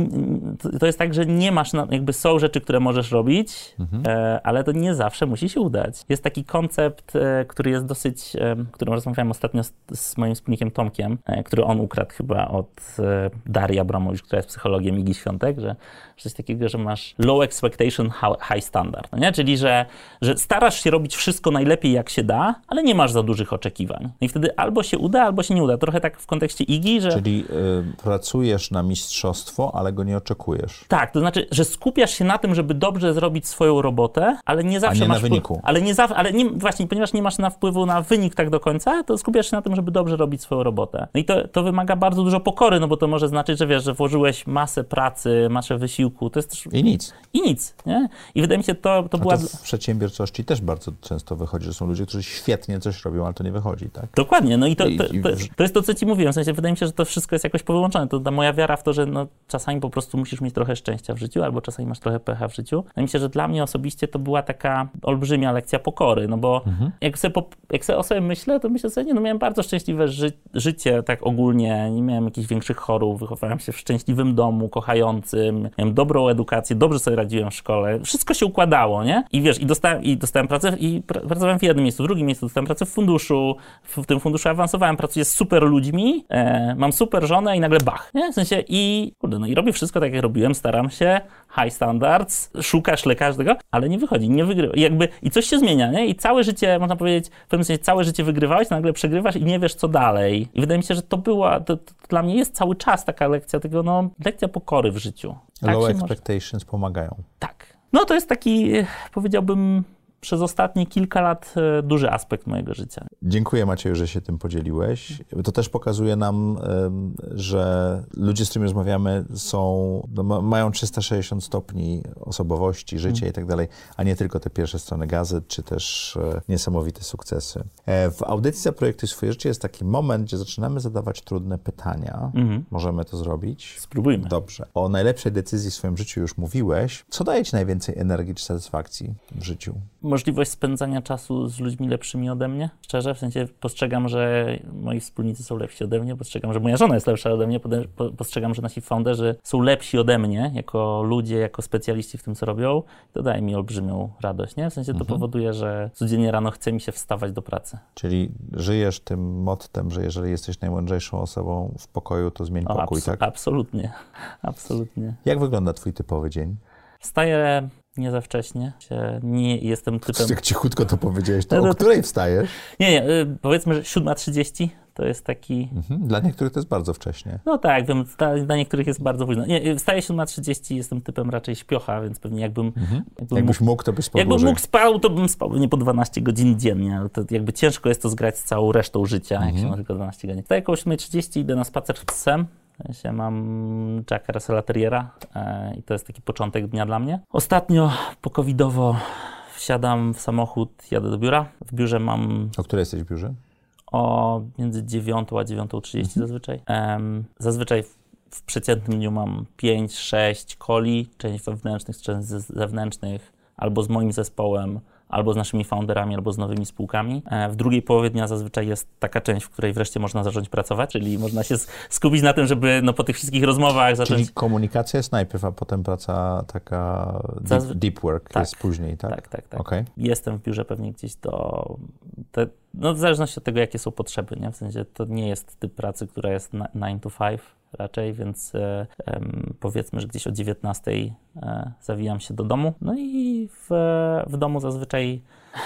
to- jest tak, że nie masz, na, jakby są rzeczy, które możesz robić, e, ale to nie zawsze musi się udać. Jest taki koncept, e, który jest dosyć, e, którym rozmawiałem ostatnio z, z moim wspólnikiem Tomkiem, e, który on ukradł chyba od e, Darii Abramowicz, która jest psychologiem Igi Świątek, że coś takiego, że masz low expectation, hi- high standard, no nie? Czyli, że, że starasz się robić wszystko najlepiej jak się da, ale nie masz za dużych oczekiwań. I wtedy albo się uda, albo się nie uda. Trochę tak w kontekście Igi, że... Czyli y, pracujesz na mistrzostwo, ale go nie oczekujesz. Tak, to znaczy, że skupiasz się na tym, żeby dobrze zrobić swoją robotę, ale nie zawsze nie na masz wpływ- wyniku. Ale nie zawsze, ale nie, właśnie, ponieważ nie masz na wpływu na wynik tak do końca, to skupiasz się na tym, żeby dobrze robić swoją robotę. No i to, to wymaga bardzo dużo pokory, no bo to może znaczyć, że wiesz, że włożyłeś masę pracy, masę wysiłku, to jest też I nic. i nic, nie? I wydaje mi się, to, to A była... to przedsiębiorczości też bardzo często wychodzi, że są ludzie, którzy świetnie coś robią, ale to nie wychodzi, tak? Dokładnie, no i to, to, to, to jest to, co ci mówiłem. W sensie wydaje mi się, że to wszystko jest jakoś powyłączone. To ta moja wiara w to, że no, czasami po prostu musisz mieć trochę szczęścia w życiu, albo czasami masz trochę pecha w życiu. Wydaje mi się, że dla mnie osobiście to była taka olbrzymia lekcja pokory, no bo jak, sobie po, jak sobie o sobie myślę, to myślę sobie, nie, no miałem bardzo szczęśliwe ży życie, tak ogólnie, nie miałem jakichś większych chorób, wychowałem się w szczęśliwym domu, kochającym, miałem dobrą edukację, dobrze sobie radziłem w szkole, wszystko się układało, nie? I wiesz, i dostałem, i dostałem pracę, i pr pracowałem w jednym miejscu, w drugim miejscu, dostałem pracę w funduszu, w, tym funduszu awansowałem, pracuję z super ludźmi, e, mam super żonę i nagle bach, nie? W sensie i, kurde, no i robię wszystko tak, jak robiłem, staram się, high standards, szukasz lekarza tego, ale nie wychodzi, nie wygrywa. I jakby, i coś się zmienia, nie? I całe życie, można powiedzieć, w pewnym sensie całe życie wygrywałeś, nagle przegrywasz i nie wiesz, co dalej. I wydaje mi się, że to była, to, to dla mnie jest cały czas taka lekcja tego, no, lekcja pokory w życiu. Tak Low się może- expectations pomagają. tak. No to jest taki, e, powiedziałbym, przez ostatnie kilka lat e, duży aspekt mojego życia. Dziękuję Macieju, że się tym podzieliłeś. To też pokazuje nam, że ludzie, z którymi rozmawiamy, są, no, ma- mają 360 stopni osobowości, życia i tak dalej, a nie tylko te pierwsze strony gazet, czy też e, niesamowite sukcesy. E, w audycji Zaprojektuj swoje życie jest taki moment, gdzie zaczynamy zadawać trudne pytania. Możemy to zrobić? Spróbujmy. Dobrze. O najlepszej decyzji w swoim życiu już mówiłeś. Co daje ci najwięcej energii czy satysfakcji w życiu? Możliwość spędzania czasu z ludźmi lepszymi ode mnie, szczerze, w sensie postrzegam, że moi wspólnicy są lepsi ode mnie, postrzegam, że moja żona jest lepsza ode mnie, postrzegam, że nasi founderzy są lepsi ode mnie, jako ludzie, jako specjaliści w tym, co robią, to daje mi olbrzymią radość, nie? W sensie to mhm. powoduje, że codziennie rano chce mi się wstawać do pracy. Czyli żyjesz tym mottem, że jeżeli jesteś najmądrzejszą osobą w pokoju, to zmień o, pokój, tak? Absolutnie, absolutnie. Jak wygląda twój typowy dzień? Wstaję nie za wcześnie. Nie jestem typem... Jak cichutko to powiedziałeś, to no, o której wstajesz? Nie, nie, y, powiedzmy, że 7.30 to jest taki... Mhm. Dla niektórych to jest bardzo wcześnie. No tak, wiem, dla niektórych jest bardzo późno. Nie, y, wstaję 7.30, jestem typem raczej śpiocha, więc pewnie jakbym... Mhm. jakbym Jakbyś mógł, to byś spał Jakbym mógł spał, to bym spał nie po 12 godzin dziennie, ale to jakby ciężko jest to zgrać z całą resztą życia, mhm. jak się ma tylko 12 godzin. Wstaję około 7.30, idę na spacer z psem, ja mam Jacka Russella Terriera e, i to jest taki początek dnia dla mnie. Ostatnio po covidowo wsiadam w samochód, jadę do biura. W biurze mam... O której jesteś w biurze? O między 9 a 9.30 mhm. zazwyczaj. Um, zazwyczaj w, w przeciętnym dniu mam 5-6 koli, część wewnętrznych, część zewnętrznych, albo z moim zespołem, albo z naszymi founderami, albo z nowymi spółkami. E, w drugiej połowie dnia zazwyczaj jest taka część, w której wreszcie można zacząć pracować, czyli można się skupić na tym, żeby no, po tych wszystkich rozmowach zacząć... Czyli komunikacja jest najpierw, a potem praca taka deep, deep work tak, jest później, tak? Tak, tak, tak. Okay. Jestem w biurze pewnie gdzieś do... Te, no w zależności od tego, jakie są potrzeby, nie? W sensie to nie jest typ pracy, która jest 9 to 5, raczej, więc e, powiedzmy, że gdzieś o 19 e, zawijam się do domu. No i w, w domu zazwyczaj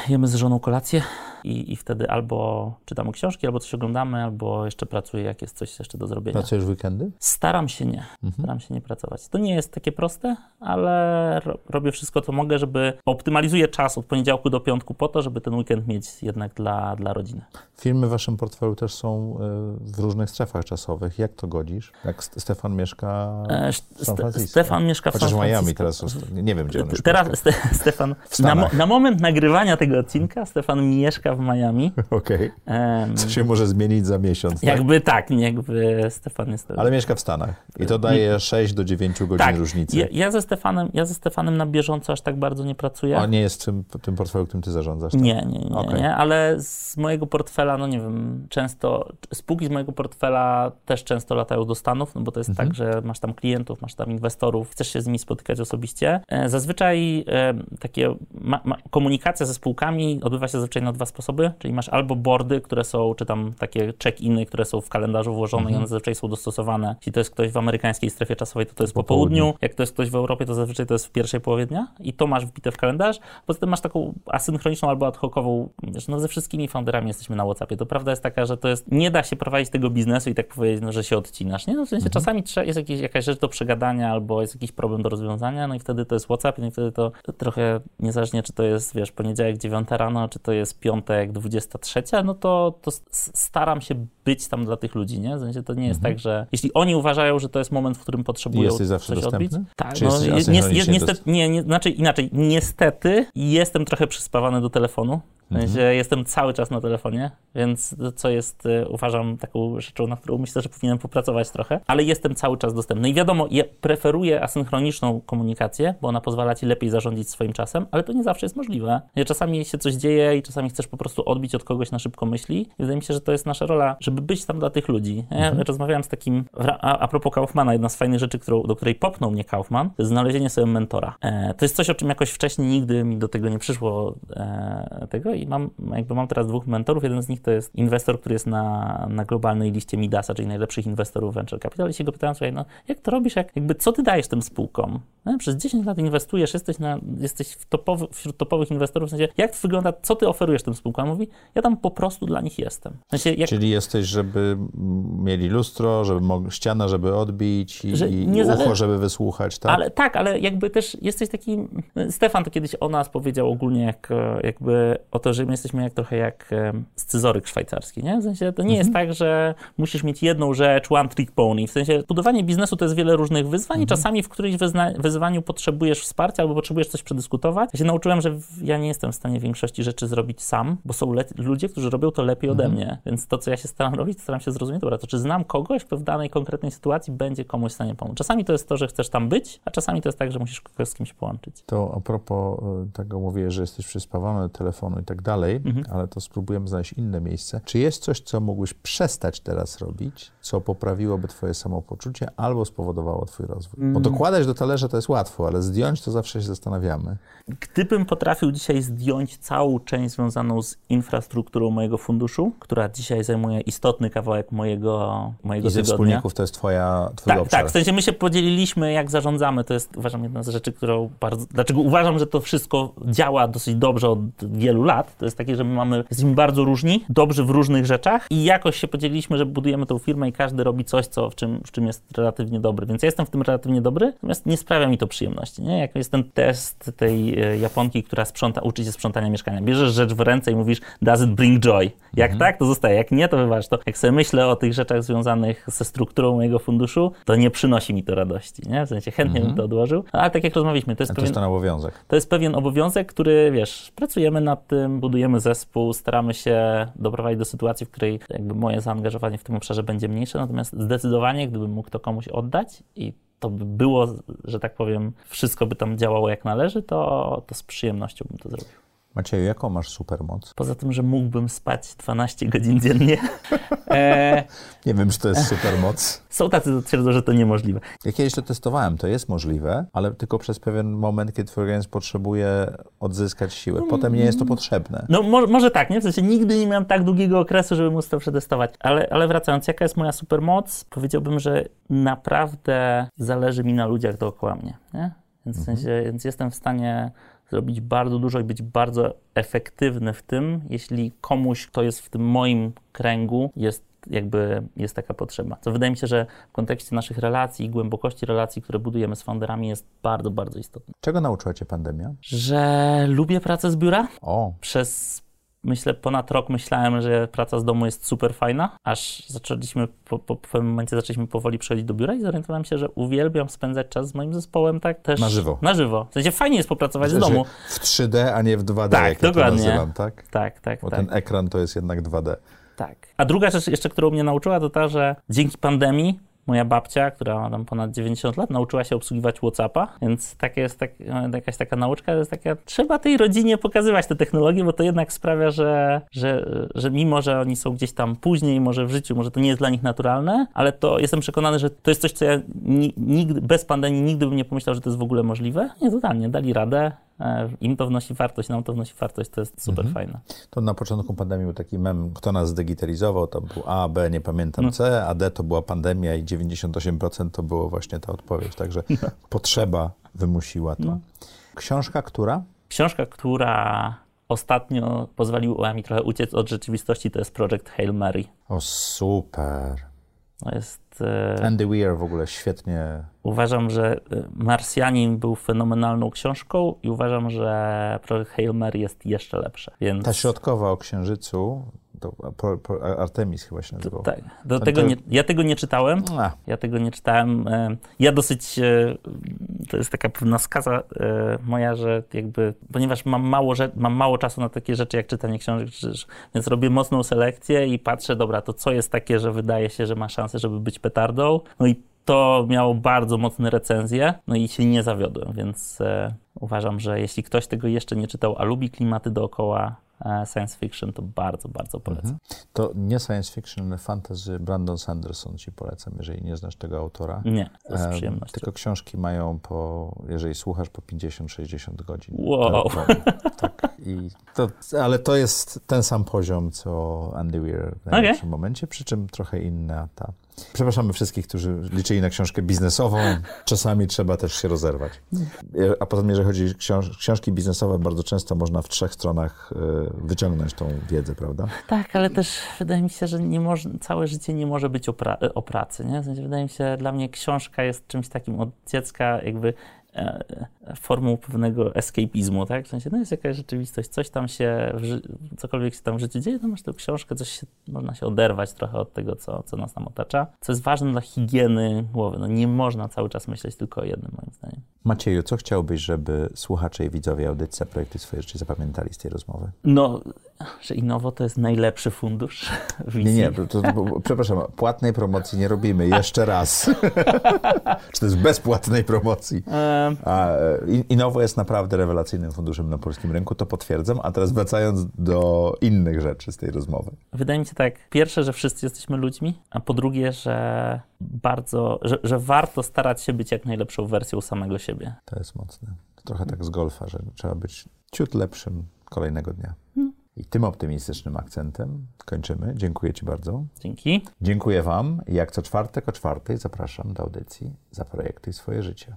jemy z żoną kolację i, i wtedy albo czytamy książki, albo coś oglądamy, albo jeszcze pracuję, jak jest coś jeszcze do zrobienia. Pracujesz w weekendy? Staram się nie. Mhm. Staram się nie pracować. To nie jest takie proste, ale ro, robię wszystko, co mogę, żeby optymalizuję czas od poniedziałku do piątku po to, żeby ten weekend mieć jednak dla, dla rodziny. Firmy w waszym portfelu też są e, w różnych strefach czasowych. Jak to godzisz? Jak Stefan mieszka w e, San Francisco? Stefan mieszka w Chociaż San Francisco. Miami teraz, nie wiem gdzie on już Teraz Ste Stefan, na, na moment nagrywania tego odcinka Stefan mieszka w Miami. Okej. Okay. Co się może zmienić za miesiąc. Tak? Jakby tak, jakby Stefan jest... Ale mieszka w Stanach i to daje nie, 6 do 9 godzin tak, różnicy. Ja, ja, ze Stefanem, ja ze Stefanem na bieżąco aż tak bardzo nie pracuję. A nie jest tym, tym portfelu, którym ty zarządzasz? Tak? Nie, nie, nie, okay. nie, ale z mojego portfela, no nie wiem, często, spółki z mojego portfela też często latają do Stanów, no bo to jest mhm. tak, że masz tam klientów, masz tam inwestorów, chcesz się z nimi spotykać osobiście. E, zazwyczaj e, takie ma, ma, komunikacja ze spółkami odbywa się zazwyczaj na dwa sposoby, czyli masz albo boardy, które są, czy tam takie check-iny, które są w kalendarzu włożone mhm. i one zazwyczaj są dostosowane. Jeśli to jest ktoś w amerykańskiej strefie czasowej, to to jest po, po południu. południu. Jak to jest ktoś w Europie, to zazwyczaj to jest w pierwszej połowie dnia i to masz wbite w kalendarz. Poza tym masz taką asynchroniczną albo ad hocową, wiesz, no ze wszystkimi founderami jesteśmy na WhatsAppie. To prawda jest taka, że to jest, nie da się prowadzić tego biznesu i tak powiedzieć, no, że się odcinasz, nie? No w sensie mhm. czasami jest jakieś, jakaś rzecz do przegadania albo jest jakiś problem do rozwiązania, no i wtedy to jest WhatsApp, no i wtedy to trochę niezależnie, czy to jest, wiesz, poniedziałek 9 rano, czy to jest piątek 23, no to, to staram się być tam dla tych ludzi, nie? W sensie to nie jest mhm. tak, że jeśli oni uważają, że to jest moment, w którym potrzebują jesteś zawsze coś dostępny? odbić. Tak, Czy no, ni niestety, nie, nie, znaczy inaczej, niestety jestem trochę przyspawany do telefonu, w sensie mhm. jestem cały czas na telefonie, więc co jest, y, uważam, taką rzeczą, na którą myślę, że powinienem popracować trochę, ale jestem cały czas dostępny. I wiadomo, ja preferuję asynchroniczną komunikację, bo ona pozwala ci lepiej zarządzić swoim czasem, ale to nie zawsze jest możliwe. Czasami się coś dzieje i czasami chcesz po prostu odbić od kogoś na szybko myśli. I wydaje mi się, że to jest nasza rola, żeby być tam dla tych ludzi. Ja mhm. rozmawiałem z takim, a, a propos Kaufmana, jedna z fajnych rzeczy, którą, do której popnął mnie Kaufman, to jest znalezienie sobie mentora. E, to jest coś, o czym jakoś wcześniej nigdy mi do tego nie przyszło e, tego i mam, jakby mam teraz dwóch mentorów. Jeden z nich to jest inwestor, który jest na, na globalnej liście Midasa, czyli najlepszych inwestorów venture capital i się go pytałem, słuchaj, no jak to robisz, jak, jakby co ty dajesz tym spółkom? No, przez 10 lat inwestujesz, jesteś, na, jesteś w topowy, wśród topowych inwestorów, w sensie jak wygląda, co ty oferujesz tym spółkom? On mówi, ja tam po prostu dla nich jestem. W sensie, jak... Czyli jesteś, żeby mieli lustro, żeby mog... ściana, żeby odbić i, że i ucho, zale... żeby wysłuchać, tak? Ale tak, ale jakby też jesteś taki, Stefan to kiedyś o nas powiedział ogólnie, jak, jakby o to, że my jesteśmy jak trochę jak scyzoryk szwajcarski, nie? W sensie to nie mhm. jest tak, że musisz mieć jedną rzecz, one trick pony. W sensie budowanie biznesu to jest wiele różnych wyzwań mhm. i czasami w którejś wyzna... wyz... wyzwaniu potrzebujesz wsparcia albo potrzebujesz coś przedyskutować. Ja się nauczyłem, że ja nie jestem w stanie większości rzeczy zrobić sam, bo są ludzie, którzy robią to lepiej ode mhm. mnie. Więc to, co ja się staram robić, staram się zrozumieć, dobra, to czy znam kogoś, kto w danej konkretnej sytuacji będzie komuś w stanie pomóc. Czasami to jest to, że chcesz tam być, a czasami to jest tak, że musisz kogoś z kimś połączyć. To a propos e, tego mówię, że jesteś przyspawany telefonu i tak dalej, mhm. ale to spróbujemy znaleźć inne miejsce. Czy jest coś, co mógłbyś przestać teraz robić, co poprawiłoby twoje samopoczucie albo spowodowało twój rozwój? Bo mm. dokładać do talerza to jest łatwo, ale zdjąć to zawsze się zastanawiamy. Gdybym potrafił dzisiaj zdjąć całą część związaną z infrastrukturą mojego funduszu, która dzisiaj zajmuje istotny kawałek mojego, mojego I ze tygodnia. wspólników to jest twoja, twój tak, obszar. Tak, w sensie my się podzieliliśmy, jak zarządzamy. To jest, uważam, jedna z rzeczy, którą bardzo... Dlaczego uważam, że to wszystko działa dosyć dobrze od wielu lat. To jest takie, że my mamy, jesteśmy bardzo różni, dobrzy w różnych rzeczach i jakoś się podzieliliśmy, że budujemy tą firmę i każdy robi coś, co, w, czym, w czym jest relatywnie dobry. Więc ja jestem w tym relatywnie dobry, natomiast nie sprawia mi to przyjemności. Nie? Jak jest ten test tej e, Japonki, która sprząta, uczy się sprzątania mieszkania. Bierzesz rzecz w ręce i mówisz, does it bring joy? Jak mhm. tak, to zostaje. Jak nie, to to. Jak sobie myślę o tych rzeczach związanych ze strukturą mojego funduszu, to nie przynosi mi to radości. Nie? W sensie chętnie mhm. bym to odłożył. No, ale tak jak rozmawialiśmy, to jest, pewien, to jest ten obowiązek. To jest pewien obowiązek, który, wiesz, pracujemy nad tym, budujemy zespół, staramy się doprowadzić do sytuacji, w której jakby moje zaangażowanie w tym obszarze będzie mniejsze, natomiast zdecydowanie, gdybym mógł to komuś oddać i to by było, że tak powiem, wszystko by tam działało jak należy, to, to z przyjemnością bym to zrobił. Macieju, jaką masz supermoc? Poza tym, że mógłbym spać 12 godzin dziennie. e... Nie wiem, czy to jest supermoc. Są tacy, co twierdzą, że to niemożliwe. Ja kiedyś to testowałem, to jest możliwe, ale tylko przez pewien moment, kiedy twój organizm potrzebuje odzyskać siłę. Potem nie jest to potrzebne. No mo może tak, nie? W sensie nigdy nie miałem tak długiego okresu, żeby móc to przetestować. Ale, ale wracając, jaka jest moja supermoc? Powiedziałbym, że naprawdę zależy mi na ludziach dookoła mnie, nie? Więc, w sensie, mhm. więc jestem w stanie zrobić bardzo dużo i być bardzo efektywny w tym, jeśli komuś, kto jest w tym moim kręgu, jest jakby jest taka potrzeba. Co wydaje mi się, że w kontekście naszych relacji i głębokości relacji, które budujemy z founderami jest bardzo, bardzo istotne. Czego nauczyła Cię pandemia? Że lubię pracę z biura. O. Przez myślę, ponad rok myślałem, że praca z domu jest super fajna, aż zaczęliśmy, po, po pewnym momencie zaczęliśmy powoli przechodzić do biura i zorientowałem się, że uwielbiam spędzać czas z moim zespołem tak też. Na żywo. Na żywo. W sensie fajnie jest popracować Myślę, z domu. W 3D, a nie w 2D, tak, jak dokładnie. ja nazywam, tak? Tak, tak, Bo tak. ten ekran to jest jednak 2D. Tak. A druga rzecz jeszcze, którą mnie nauczyła, to ta, że dzięki pandemii moja babcia, która ma tam ponad 90 lat, nauczyła się obsługiwać WhatsAppa, więc taka jest tak, jakaś taka nauczka, to jest taka, trzeba tej rodzinie pokazywać te technologie, bo to jednak sprawia, że, że, że mimo, że oni są gdzieś tam później, może w życiu, może to nie jest dla nich naturalne, ale to jestem przekonany, że to jest coś, co ja nigdy, bez pandemii nigdy bym nie pomyślał, że to jest w ogóle możliwe. Nie, totalnie, dali radę, E, im to wnosi wartość, nam to wnosi wartość, to jest super mhm. fajne. To na początku pandemii był taki mem, kto nas zdigitalizował, tam był A, B, nie pamiętam no. C, a D to była pandemia i 98% to było właśnie ta odpowiedź, także no. potrzeba wymusiła to. No. Książka która? Książka, która ostatnio pozwoliła mi trochę uciec od rzeczywistości, to jest Project Hail Mary. O, super. To jest E, Andy Weir w ogóle świetnie. Uważam, że e, Marsjanin był fenomenalną książką i uważam, że projekt Hail Mary jest jeszcze lepsze. Więc... Ta środkowa o Księżycu, to, Artemis chyba się nazywał. Tak, do tego nie, ja tego nie czytałem. A. Ja tego nie czytałem. E, ja dosyć, to jest taka pewna skaza moja, że jakby, ponieważ mam mało, mam mało czasu na takie rzeczy jak czytanie książek, więc robię mocną selekcję i patrzę, dobra, to co jest takie, że wydaje się, że ma szansę, żeby być petardą. No i to miało bardzo mocne recenzje, no i się nie zawiodłem, więc e, uważam, że jeśli ktoś tego jeszcze nie czytał, a lubi klimaty dookoła e, science fiction, to bardzo, bardzo polecam. Mhm. To nie science fiction, fantasy Brandon Sanderson ci polecam, jeżeli nie znasz tego autora. Nie, z e, przyjemnością. Tylko książki mają po, jeżeli słuchasz, po 50-60 godzin. Wow. tak, i to, ale to jest ten sam poziom, co Andy Weir w najlepszym okay. momencie, przy czym trochę inna ta Przepraszamy wszystkich, którzy liczyli na książkę biznesową. Czasami trzeba też się rozerwać. A potem, jeżeli chodzi o książ książki biznesowe, bardzo często można w trzech stronach y, wyciągnąć tą wiedzę, prawda? Tak, ale też wydaje mi się, że nie może, całe życie nie może być o, pra o pracy. Nie? W sensie, wydaje mi się, dla mnie książka jest czymś takim od dziecka, jakby E, formą pewnego escapizmu, tak? W sensie, no jest jakaś rzeczywistość, coś tam się, cokolwiek się tam w życiu dzieje, to masz tę książkę, coś się, można się oderwać trochę od tego, co, co nas tam otacza, co jest ważne dla higieny głowy. No nie można cały czas myśleć tylko o jednym, moim zdaniem. Macieju, co chciałbyś, żeby słuchacze i widzowie audycji Projekty Swoje Życie zapamiętali z tej rozmowy? No, że Innowo to jest najlepszy fundusz w Nie, nie, to, bo- przepraszam, płatnej promocji nie robimy. Jeszcze raz. Czy to jest bezpłatnej promocji? A, In- Innowo jest naprawdę rewelacyjnym funduszem na polskim rynku, to potwierdzam. A teraz wracając do innych rzeczy z tej rozmowy. Wydaje mi się tak, pierwsze, że wszyscy jesteśmy ludźmi, a po drugie, że bardzo, że, że warto starać się być jak najlepszą wersją samego siebie. To jest mocne. Trochę tak z golfa, że trzeba być ciut lepszym kolejnego dnia. I tym optymistycznym akcentem kończymy. Dziękuję Ci bardzo. Dzięki. Dziękuję Wam. I Jak co czwartek o czwartej zapraszam do audycji Zaprojektuj swoje życie.